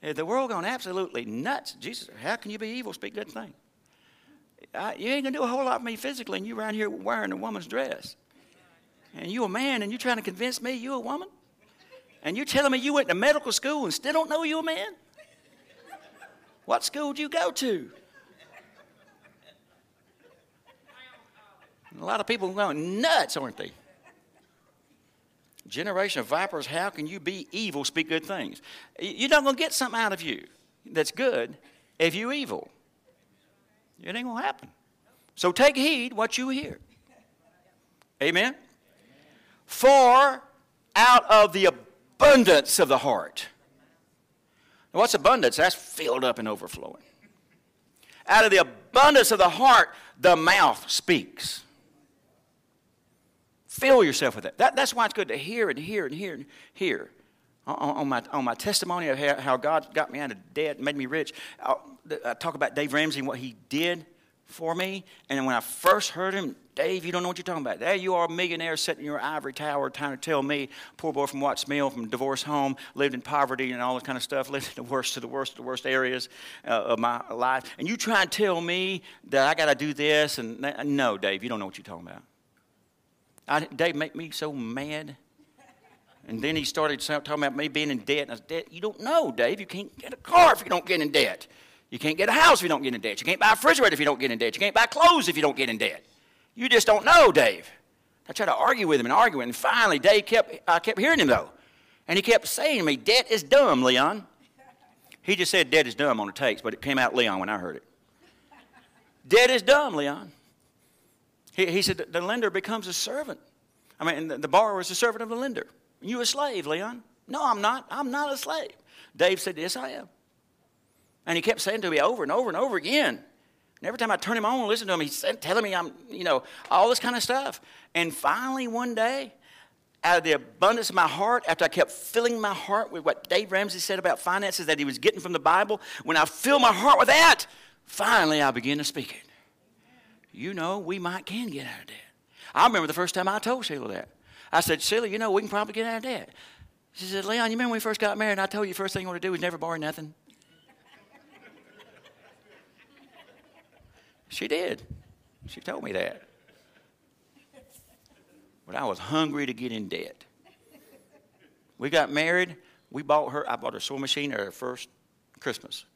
The world gone absolutely nuts? Jesus, how can you be evil? Speak good thing. I, you ain't gonna do a whole lot for me physically, and you around here wearing a woman's dress. And you a man, and you trying to convince me you a woman? And you're telling me you went to medical school and still don't know you a man? What school did you go to? A lot of people going nuts, aren't they? Generation of vipers, how can you be evil, speak good things? You're not going to get something out of you that's good if you evil. It ain't going to happen. So take heed what you hear. Amen? For out of the abundance of the heart. Now, what's abundance? That's filled up and overflowing. Out of the abundance of the heart, the mouth speaks. Fill yourself with that. that that's why it's good to hear and hear and hear and hear. On, on my, on my testimony of how, God got me out of debt made me rich, I, I talk about Dave Ramsey and what he did for me. And when I first heard him, Dave, you don't know what you're talking about. There you are, a millionaire sitting in your ivory tower trying to tell me, poor boy from Watts Mill, from divorced home, lived in poverty and all this kind of stuff, lived in the worst of the worst of the worst areas uh, of my life. And you try and tell me that I got to do this. And no, Dave, you don't know what you're talking about. I, Dave made me so mad. And then he started talking about me being in debt. And I said, You don't know, Dave. You can't get a car if you don't get in debt. You can't get a house if you don't get in debt. You can't buy a refrigerator if you don't get in debt. You can't buy clothes if you don't get in debt. You just don't know, Dave. I tried to argue with him and argue, with and finally, Dave kept, I kept hearing him though. And he kept saying to me, Debt is dumb, Leon. He just said debt is dumb on the tapes, but it came out Leon when I heard it. debt is dumb, Leon. He, he said, The lender becomes a servant. I mean, the, the borrower is a servant of the lender. You a slave, Leon? No, I'm not. I'm not a slave. Dave said, Yes, I am. And he kept saying to me over and over and over again. And every time I turn him on and listen to him, he's telling me I'm, you know, all this kind of stuff. And finally, one day, out of the abundance of my heart, after I kept filling my heart with what Dave Ramsey said about finances that he was getting from the Bible, when I fill my heart with that, finally I begin to speak it. You know, we might can get out of debt. I remember the first time I told Sheila that. I said, Sheila, you know, we can probably get out of debt. She said, Leon, you remember when we first got married and I told you the first thing you want to do is never borrow nothing? She did. She told me that. But I was hungry to get in debt. We got married. We bought her, I bought her sewing machine at her first Christmas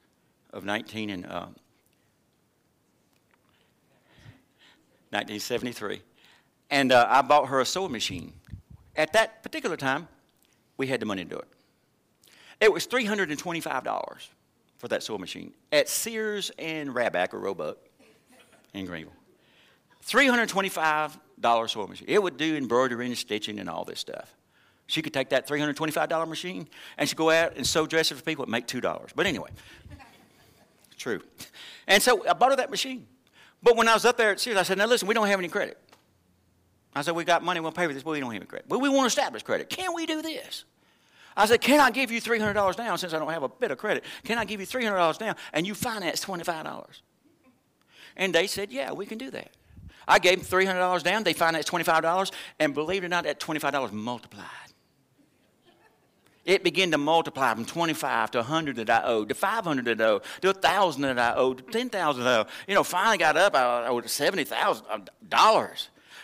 of 19 and, uh, 1973. And uh, I bought her a sewing machine. At that particular time, we had the money to do it. It was $325 for that sewing machine at Sears and Raback or Roebuck in Greenville. $325 sewing machine. It would do embroidery and stitching and all this stuff. She could take that $325 machine and she'd go out and sew dresses for people and make $2. But anyway, true. And so I bought her that machine. But when I was up there at Sears, I said, now listen, we don't have any credit. I said, we got money, we'll pay for this, but we don't have any credit. But we want to establish credit. Can we do this? I said, can I give you $300 down since I don't have a bit of credit? Can I give you $300 down and you finance $25? And they said, yeah, we can do that. I gave them $300 down. They financed $25. And believe it or not, that $25 multiplied. It began to multiply from 25 to 100 that I owed, to 500 that I owed, to 1,000 that I owed, to 10,000 that I owed. You know, finally got up, I owed $70,000. Um,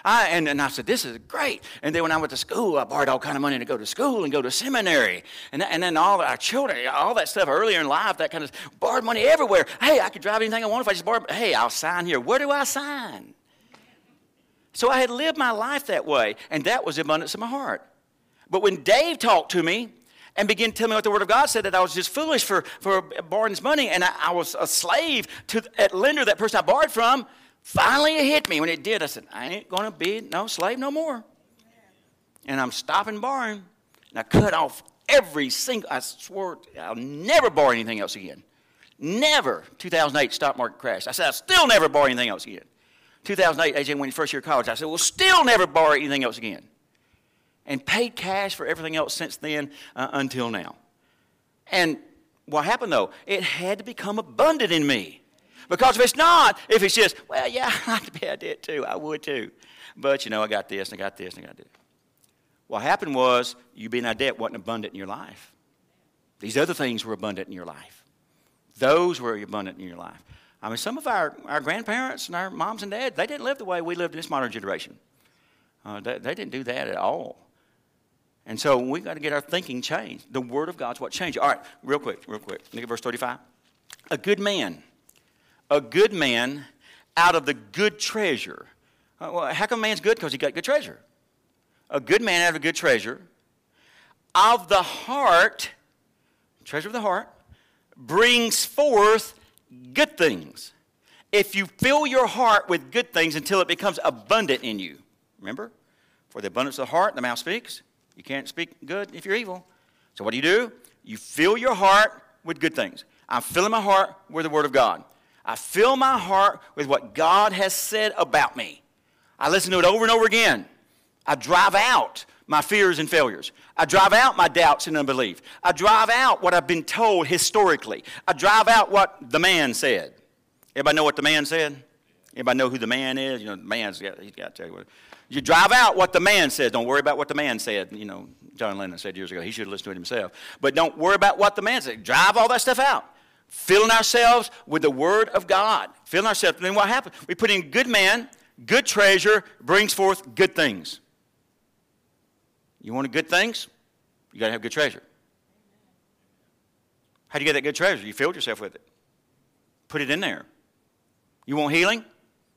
I, and, and I said, this is great. And then when I went to school, I borrowed all kind of money to go to school and go to seminary. And, and then all our children, all that stuff earlier in life, that kind of borrowed money everywhere. Hey, I could drive anything I want if I just borrowed. Hey, I'll sign here. Where do I sign? So I had lived my life that way, and that was abundance of my heart. But when Dave talked to me, and begin telling me what the Word of God said that I was just foolish for, for borrowing his money and I, I was a slave to that lender, that person I borrowed from. Finally, it hit me. When it did, I said, I ain't going to be no slave no more. And I'm stopping borrowing. And I cut off every single, I swore I'll never borrow anything else again. Never. 2008 stock market crash. I said, I'll still never borrow anything else again. 2008, AJ, when you first year of college, I said, we'll still never borrow anything else again and paid cash for everything else since then uh, until now. And what happened though? It had to become abundant in me. Because if it's not, if it's just, well, yeah, I'd like to pay a debt too, I would too. But you know, I got this and I got this and I got this. What happened was you being of debt wasn't abundant in your life. These other things were abundant in your life. Those were abundant in your life. I mean, some of our, our grandparents and our moms and dads, they didn't live the way we lived in this modern generation. Uh, they, they didn't do that at all. And so we got to get our thinking changed. The Word of God's what changed. All right, real quick, real quick. Look at verse 35. A good man, a good man out of the good treasure. Uh, well, how come man's good? Because he got good treasure. A good man out of a good treasure of the heart, treasure of the heart, brings forth good things. If you fill your heart with good things until it becomes abundant in you. Remember? For the abundance of the heart, the mouth speaks. You can't speak good if you're evil. So what do you do? You fill your heart with good things. I'm filling my heart with the Word of God. I fill my heart with what God has said about me. I listen to it over and over again. I drive out my fears and failures. I drive out my doubts and unbelief. I drive out what I've been told historically. I drive out what the man said. Everybody know what the man said? Everybody know who the man is? You know, the man's got, he's got to tell you what. You drive out what the man says. Don't worry about what the man said. You know, John Lennon said years ago. He should have listened to it himself. But don't worry about what the man said. Drive all that stuff out. Filling ourselves with the Word of God. Filling ourselves. And then what happens? We put in good man, good treasure, brings forth good things. You want good things? You got to have good treasure. How do you get that good treasure? You filled yourself with it. Put it in there. You want healing?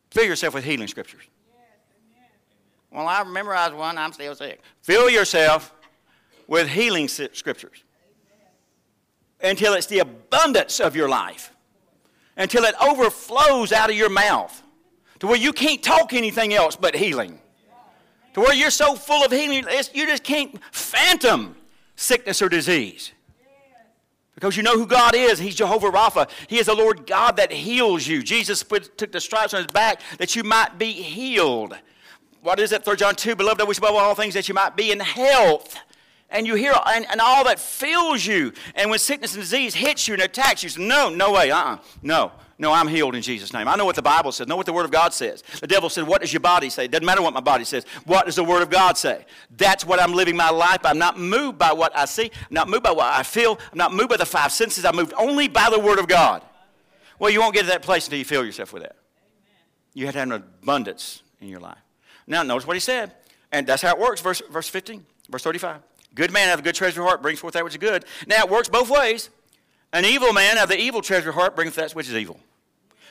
Fill yourself with healing scriptures. Well, I memorized one, I'm still sick. Fill yourself with healing scriptures until it's the abundance of your life, until it overflows out of your mouth to where you can't talk anything else but healing. To where you're so full of healing, you just can't phantom sickness or disease. Because you know who God is. He's Jehovah Rapha. He is the Lord God that heals you. Jesus took the stripes on his back that you might be healed what is it? 3 John 2, beloved, I wish above all things that you might be in health. And you hear, and, and all that fills you. And when sickness and disease hits you and attacks you, you say, no, no way, uh-uh, no. No, I'm healed in Jesus' name. I know what the Bible says. know what the Word of God says. The devil said, What does your body say? Doesn't matter what my body says. What does the Word of God say? That's what I'm living my life. I'm not moved by what I see. I'm not moved by what I feel. I'm not moved by the five senses. I'm moved only by the Word of God. Well, you won't get to that place until you fill yourself with that. You have to have an abundance in your life. Now, notice what he said. And that's how it works, verse, verse 15, verse 35. Good man of a good treasure heart brings forth that which is good. Now, it works both ways. An evil man of the evil treasure heart brings forth that which is evil.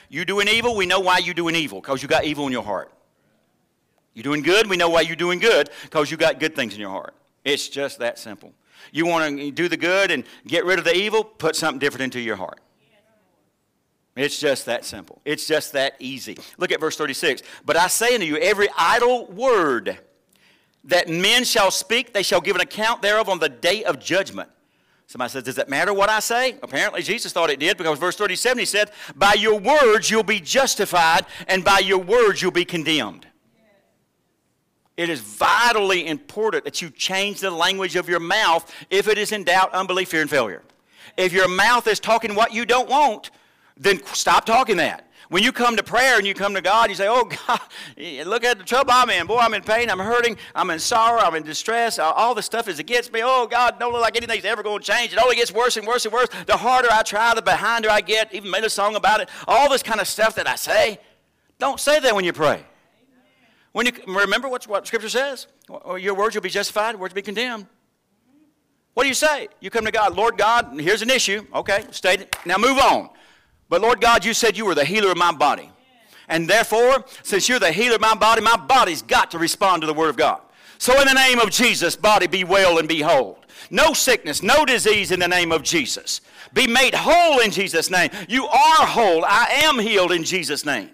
You doing evil, we know why you doing evil, because you got evil in your heart. You doing good, we know why you're doing good, because you got good things in your heart. It's just that simple. You want to do the good and get rid of the evil, put something different into your heart. It's just that simple. It's just that easy. Look at verse 36. But I say unto you, every idle word that men shall speak, they shall give an account thereof on the day of judgment. Somebody says, Does it matter what I say? Apparently, Jesus thought it did because verse 37 he said, By your words you'll be justified, and by your words you'll be condemned. It is vitally important that you change the language of your mouth if it is in doubt, unbelief, fear, and failure. If your mouth is talking what you don't want, then stop talking that. When you come to prayer and you come to God, you say, Oh, God, look at the trouble I'm in. Boy, I'm in pain. I'm hurting. I'm in sorrow. I'm in distress. All this stuff is against me. Oh, God, don't look like anything's ever going to change. It only gets worse and worse and worse. The harder I try, the behinder I get. Even made a song about it. All this kind of stuff that I say. Don't say that when you pray. When you remember what, what Scripture says, your words will be justified, words will be condemned. What do you say? You come to God, Lord God, here's an issue. Okay, state it. Now move on. But Lord God, you said you were the healer of my body. And therefore, since you're the healer of my body, my body's got to respond to the Word of God. So, in the name of Jesus, body be well and be whole. No sickness, no disease in the name of Jesus. Be made whole in Jesus' name. You are whole. I am healed in Jesus' name.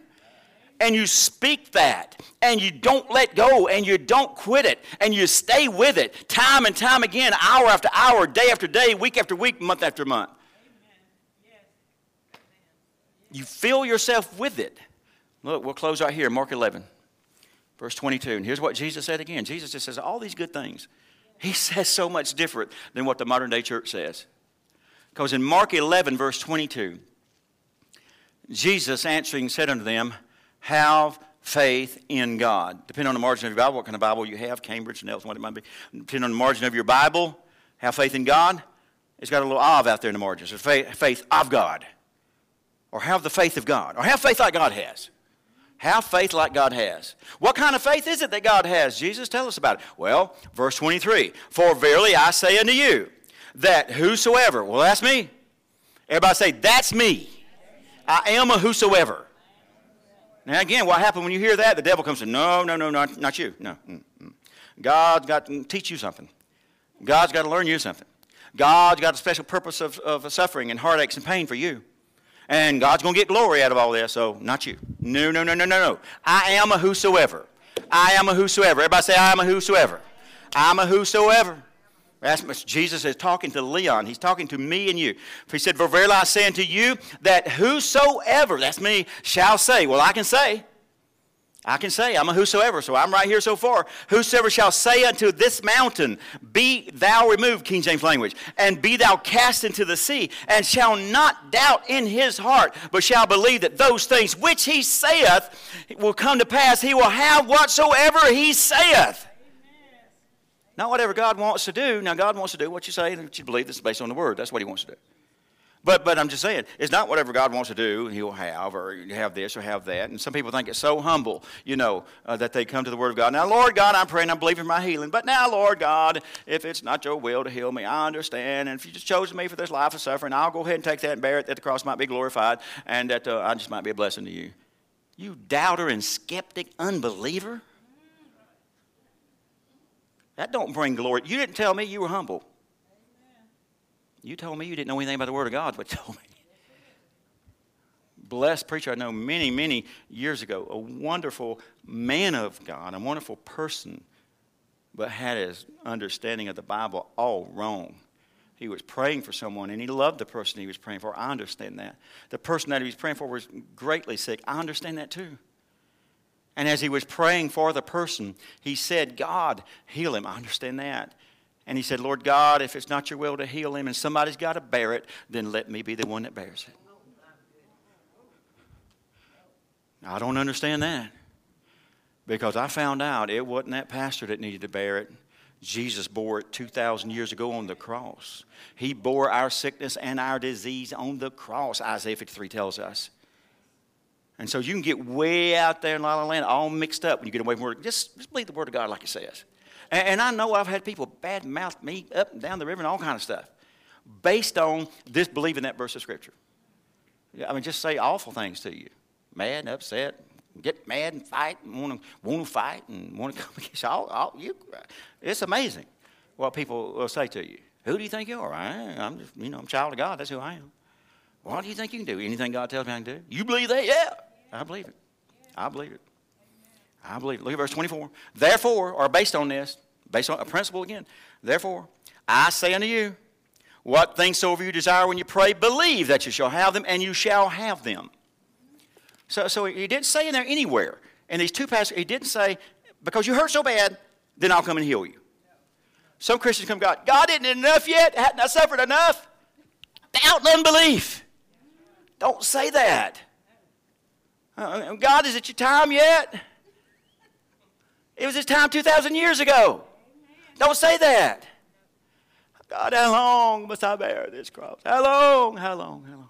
And you speak that, and you don't let go, and you don't quit it, and you stay with it time and time again, hour after hour, day after day, week after week, month after month. You fill yourself with it. Look, we'll close right here, Mark 11, verse 22. And here's what Jesus said again Jesus just says all these good things. He says so much different than what the modern day church says. Because in Mark 11, verse 22, Jesus answering said unto them, Have faith in God. Depending on the margin of your Bible, what kind of Bible you have, Cambridge, Nelson, what it might be. Depending on the margin of your Bible, have faith in God. It's got a little of out there in the margins. Faith, faith of God or have the faith of God, or have faith like God has. Have faith like God has. What kind of faith is it that God has? Jesus, tell us about it. Well, verse 23 For verily I say unto you, that whosoever, well, that's me. Everybody say, That's me. I am a whosoever. Now, again, what happened when you hear that? The devil comes and No, no, no, not, not you. No. Mm, mm. God's got to teach you something. God's got to learn you something. God's got a special purpose of, of suffering and heartaches and pain for you and God's going to get glory out of all this, so not you. No, no, no, no, no, no. I am a whosoever. I am a whosoever. Everybody say, I am a whosoever. I'm a whosoever. That's, what Jesus is talking to Leon. He's talking to me and you. He said, For verily I say unto you that whosoever, that's me, shall say. Well, I can say. I can say, I'm a whosoever, so I'm right here so far. Whosoever shall say unto this mountain, Be thou removed, King James language, and be thou cast into the sea, and shall not doubt in his heart, but shall believe that those things which he saith will come to pass, he will have whatsoever he saith. Not whatever God wants to do. Now, God wants to do what you say and what you believe. This is based on the word. That's what he wants to do. But, but I'm just saying, it's not whatever God wants to do, He'll have, or have this or have that. And some people think it's so humble, you know, uh, that they come to the Word of God. Now, Lord God, I'm praying, I'm believing my healing. But now, Lord God, if it's not your will to heal me, I understand. And if you just chosen me for this life of suffering, I'll go ahead and take that and bear it, that the cross might be glorified, and that uh, I just might be a blessing to you. You doubter and skeptic unbeliever? That don't bring glory. You didn't tell me you were humble. You told me you didn't know anything about the Word of God, but told me. Blessed preacher I know many, many years ago, a wonderful man of God, a wonderful person, but had his understanding of the Bible all wrong. He was praying for someone and he loved the person he was praying for. I understand that. The person that he was praying for was greatly sick. I understand that too. And as he was praying for the person, he said, God, heal him. I understand that. And he said, Lord God, if it's not your will to heal him and somebody's got to bear it, then let me be the one that bears it. I don't understand that because I found out it wasn't that pastor that needed to bear it. Jesus bore it 2,000 years ago on the cross. He bore our sickness and our disease on the cross, Isaiah 53 tells us. And so you can get way out there in La La Land all mixed up when you get away from Word. Just, just believe the Word of God like it says. And, and I know I've had people bad mouth me up and down the river and all kind of stuff based on this believing that verse of Scripture. I mean, just say awful things to you. Mad and upset, get mad and fight and want to, want to fight and want to come against. All, all, you. It's amazing what people will say to you. Who do you think you are? I, am just, you know, I'm a child of God. That's who I am. What do you think you can do? Anything God tells me I can do? You believe that? Yeah. I believe it. I believe it. I believe. Look at verse 24. Therefore, or based on this, based on a principle again, therefore, I say unto you, what things soever you desire when you pray, believe that you shall have them, and you shall have them. So, so he didn't say in there anywhere. In these two passages, he didn't say, because you hurt so bad, then I'll come and heal you. Some Christians come, God, God isn't enough yet? Hadn't I suffered enough? Doubt and unbelief. Don't say that. Uh, God, is it your time yet? It was his time 2,000 years ago. Don't say that. God, how long must I bear this cross? How long? How long? How long?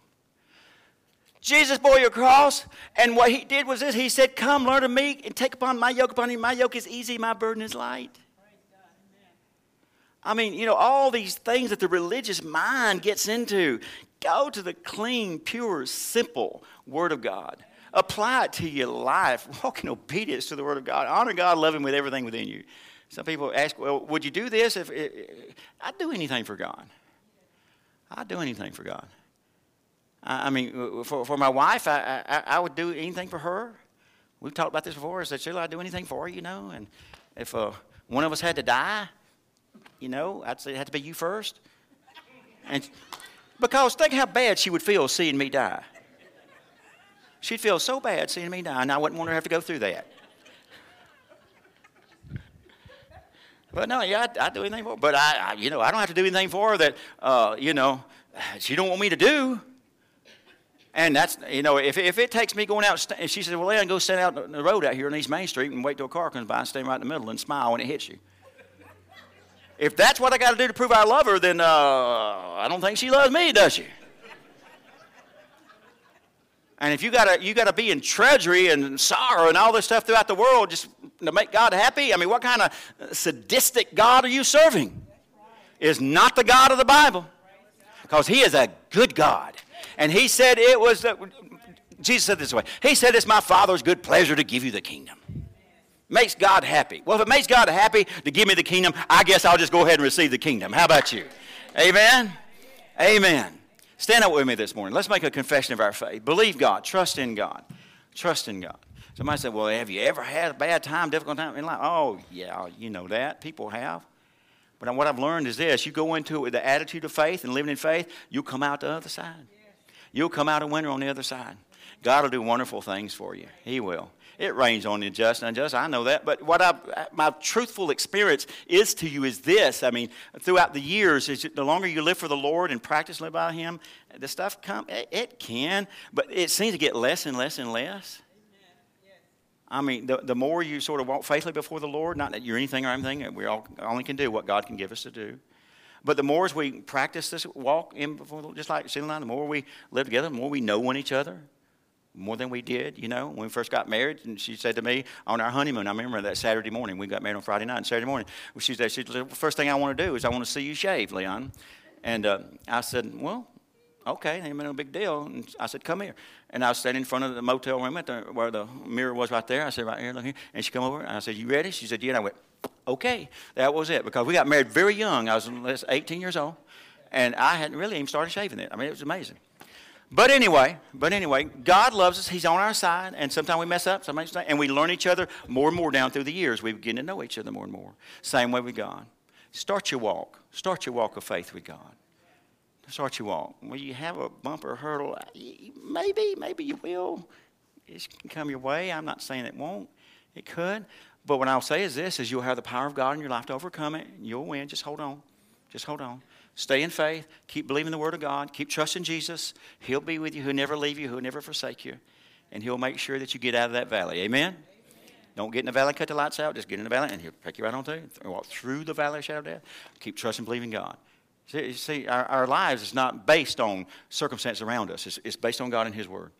Jesus bore your cross, and what he did was this He said, Come, learn of me, and take upon my yoke upon you. My yoke is easy, my burden is light. I mean, you know, all these things that the religious mind gets into. Go to the clean, pure, simple Word of God. Apply it to your life. Walk in obedience to the Word of God. Honor God, love Him with everything within you. Some people ask, well, would you do this? If, I'd do anything for God. I'd do anything for God. I, I mean, for, for my wife, I, I, I, would do anything for her. We've talked about this before. I said, Sheila, I'd do anything for her, you know. And if uh, one of us had to die, you know, I'd say it had to be you first. And because think how bad she would feel seeing me die. She'd feel so bad seeing me die, and I wouldn't want her to have to go through that. But no, yeah, I, I do anything for her. But I, I, you know, I don't have to do anything for her that, uh, you know, she don't want me to do. And that's, you know, if, if it takes me going out, and she says, well, Leon, go stand out the road out here on East Main Street and wait till a car comes by and stand right in the middle and smile when it hits you. If that's what I got to do to prove I love her, then uh, I don't think she loves me, does she? And if you gotta you gotta be in treasury and sorrow and all this stuff throughout the world just to make God happy, I mean, what kind of sadistic God are you serving? Is not the God of the Bible, because He is a good God, and He said it was. The, Jesus said this way. He said, "It's my Father's good pleasure to give you the kingdom." Makes God happy. Well, if it makes God happy to give me the kingdom, I guess I'll just go ahead and receive the kingdom. How about you? Amen. Amen. Stand up with me this morning. Let's make a confession of our faith. Believe God. Trust in God. Trust in God. Somebody said, Well, have you ever had a bad time, difficult time in life? Oh, yeah, you know that. People have. But what I've learned is this you go into it with the attitude of faith and living in faith, you'll come out the other side. You'll come out a winner on the other side. God will do wonderful things for you. He will. It rains on the just and unjust. I know that. But what I, my truthful experience is to you is this. I mean, throughout the years, is the longer you live for the Lord and practice live by Him, the stuff come. It, it can, but it seems to get less and less and less. I mean, the, the more you sort of walk faithfully before the Lord, not that you're anything or anything, we all only can do what God can give us to do. But the more as we practice this walk in before, just like sitting I, the more we live together, the more we know one each other, more than we did, you know, when we first got married. And she said to me on our honeymoon, I remember that Saturday morning, we got married on Friday night, and Saturday morning, she said, she said, first thing I want to do is I want to see you shave, Leon. And uh, I said, well, okay, ain't no big deal. And I said, come here. And I was standing in front of the motel room at the, where the mirror was right there. I said, right here, look here. And she come over, and I said, you ready? She said, yeah. And I went, okay. That was it, because we got married very young. I was 18 years old, and I hadn't really even started shaving it. I mean, it was amazing. But anyway, but anyway, God loves us. He's on our side, and sometimes we mess up, sometimes and we learn each other more and more down through the years. We begin to know each other more and more. Same way with God. Start your walk. Start your walk of faith with God. Start your walk. Will you have a bumper hurdle? Maybe, maybe you will. It can come your way. I'm not saying it won't. It could. But what I'll say is this: is you'll have the power of God in your life to overcome it. You'll win. Just hold on. Just hold on. Stay in faith. Keep believing the Word of God. Keep trusting Jesus. He'll be with you. He'll never leave you. He'll never forsake you. And He'll make sure that you get out of that valley. Amen? Amen. Don't get in the valley, cut the lights out. Just get in the valley, and He'll pick you right on through. Walk through the valley of shadow death. Keep trusting, believing God. See, see our, our, lives is not based on circumstance around us. It's, it's based on God and His Word.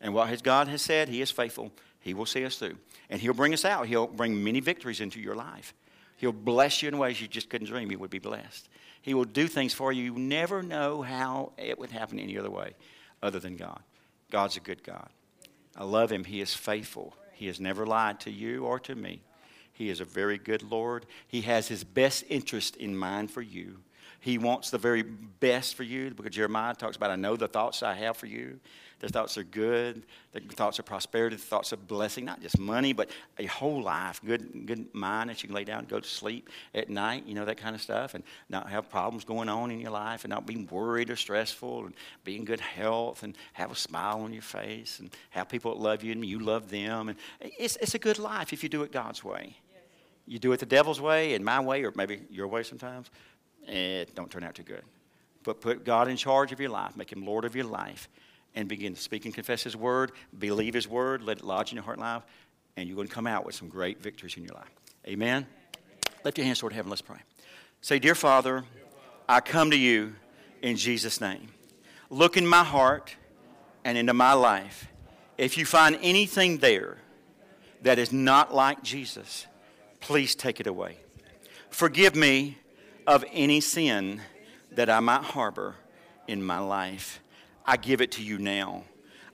And what his God has said, He is faithful. He will see us through. And He'll bring us out. He'll bring many victories into your life. He'll bless you in ways you just couldn't dream you would be blessed. He will do things for you. You never know how it would happen any other way other than God. God's a good God. I love Him. He is faithful. He has never lied to you or to me. He is a very good Lord. He has His best interest in mind for you. He wants the very best for you. Of Jeremiah talks about, I know the thoughts I have for you. The thoughts are good. Their thoughts of prosperity. The thoughts of blessing, not just money, but a whole life. Good, good mind that you can lay down and go to sleep at night, you know, that kind of stuff, and not have problems going on in your life and not being worried or stressful and be in good health and have a smile on your face and have people that love you and you love them. And it's, it's a good life if you do it God's way. You do it the devil's way and my way, or maybe your way sometimes, it don't turn out too good. But put God in charge of your life, make Him Lord of your life, and begin to speak and confess His word, believe His word, let it lodge in your heart and life, and you're going to come out with some great victories in your life. Amen? Lift your hands toward heaven. Let's pray. Say, Dear Father, I come to you in Jesus' name. Look in my heart and into my life. If you find anything there that is not like Jesus, please take it away. Forgive me of any sin that I might harbor in my life. I give it to you now.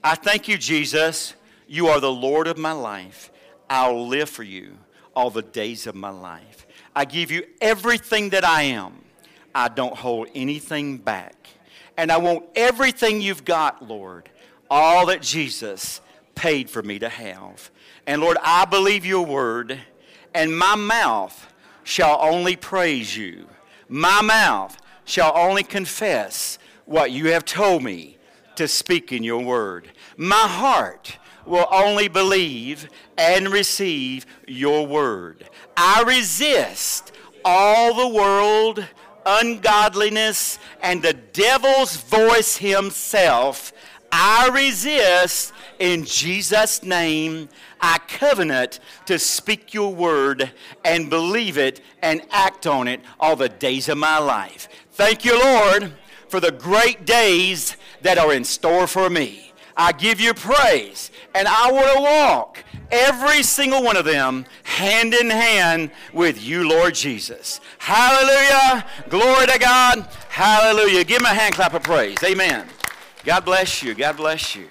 I thank you, Jesus. You are the Lord of my life. I'll live for you all the days of my life. I give you everything that I am. I don't hold anything back. And I want everything you've got, Lord, all that Jesus paid for me to have. And Lord, I believe your word, and my mouth shall only praise you. My mouth shall only confess what you have told me to speak in your word. My heart will only believe and receive your word. I resist all the world, ungodliness, and the devil's voice himself. I resist in Jesus' name. I covenant to speak your word and believe it and act on it all the days of my life. Thank you, Lord, for the great days that are in store for me. I give you praise, and I want to walk every single one of them hand in hand with you, Lord Jesus. Hallelujah. Glory to God. Hallelujah. Give me a hand clap of praise. Amen. God bless you. God bless you.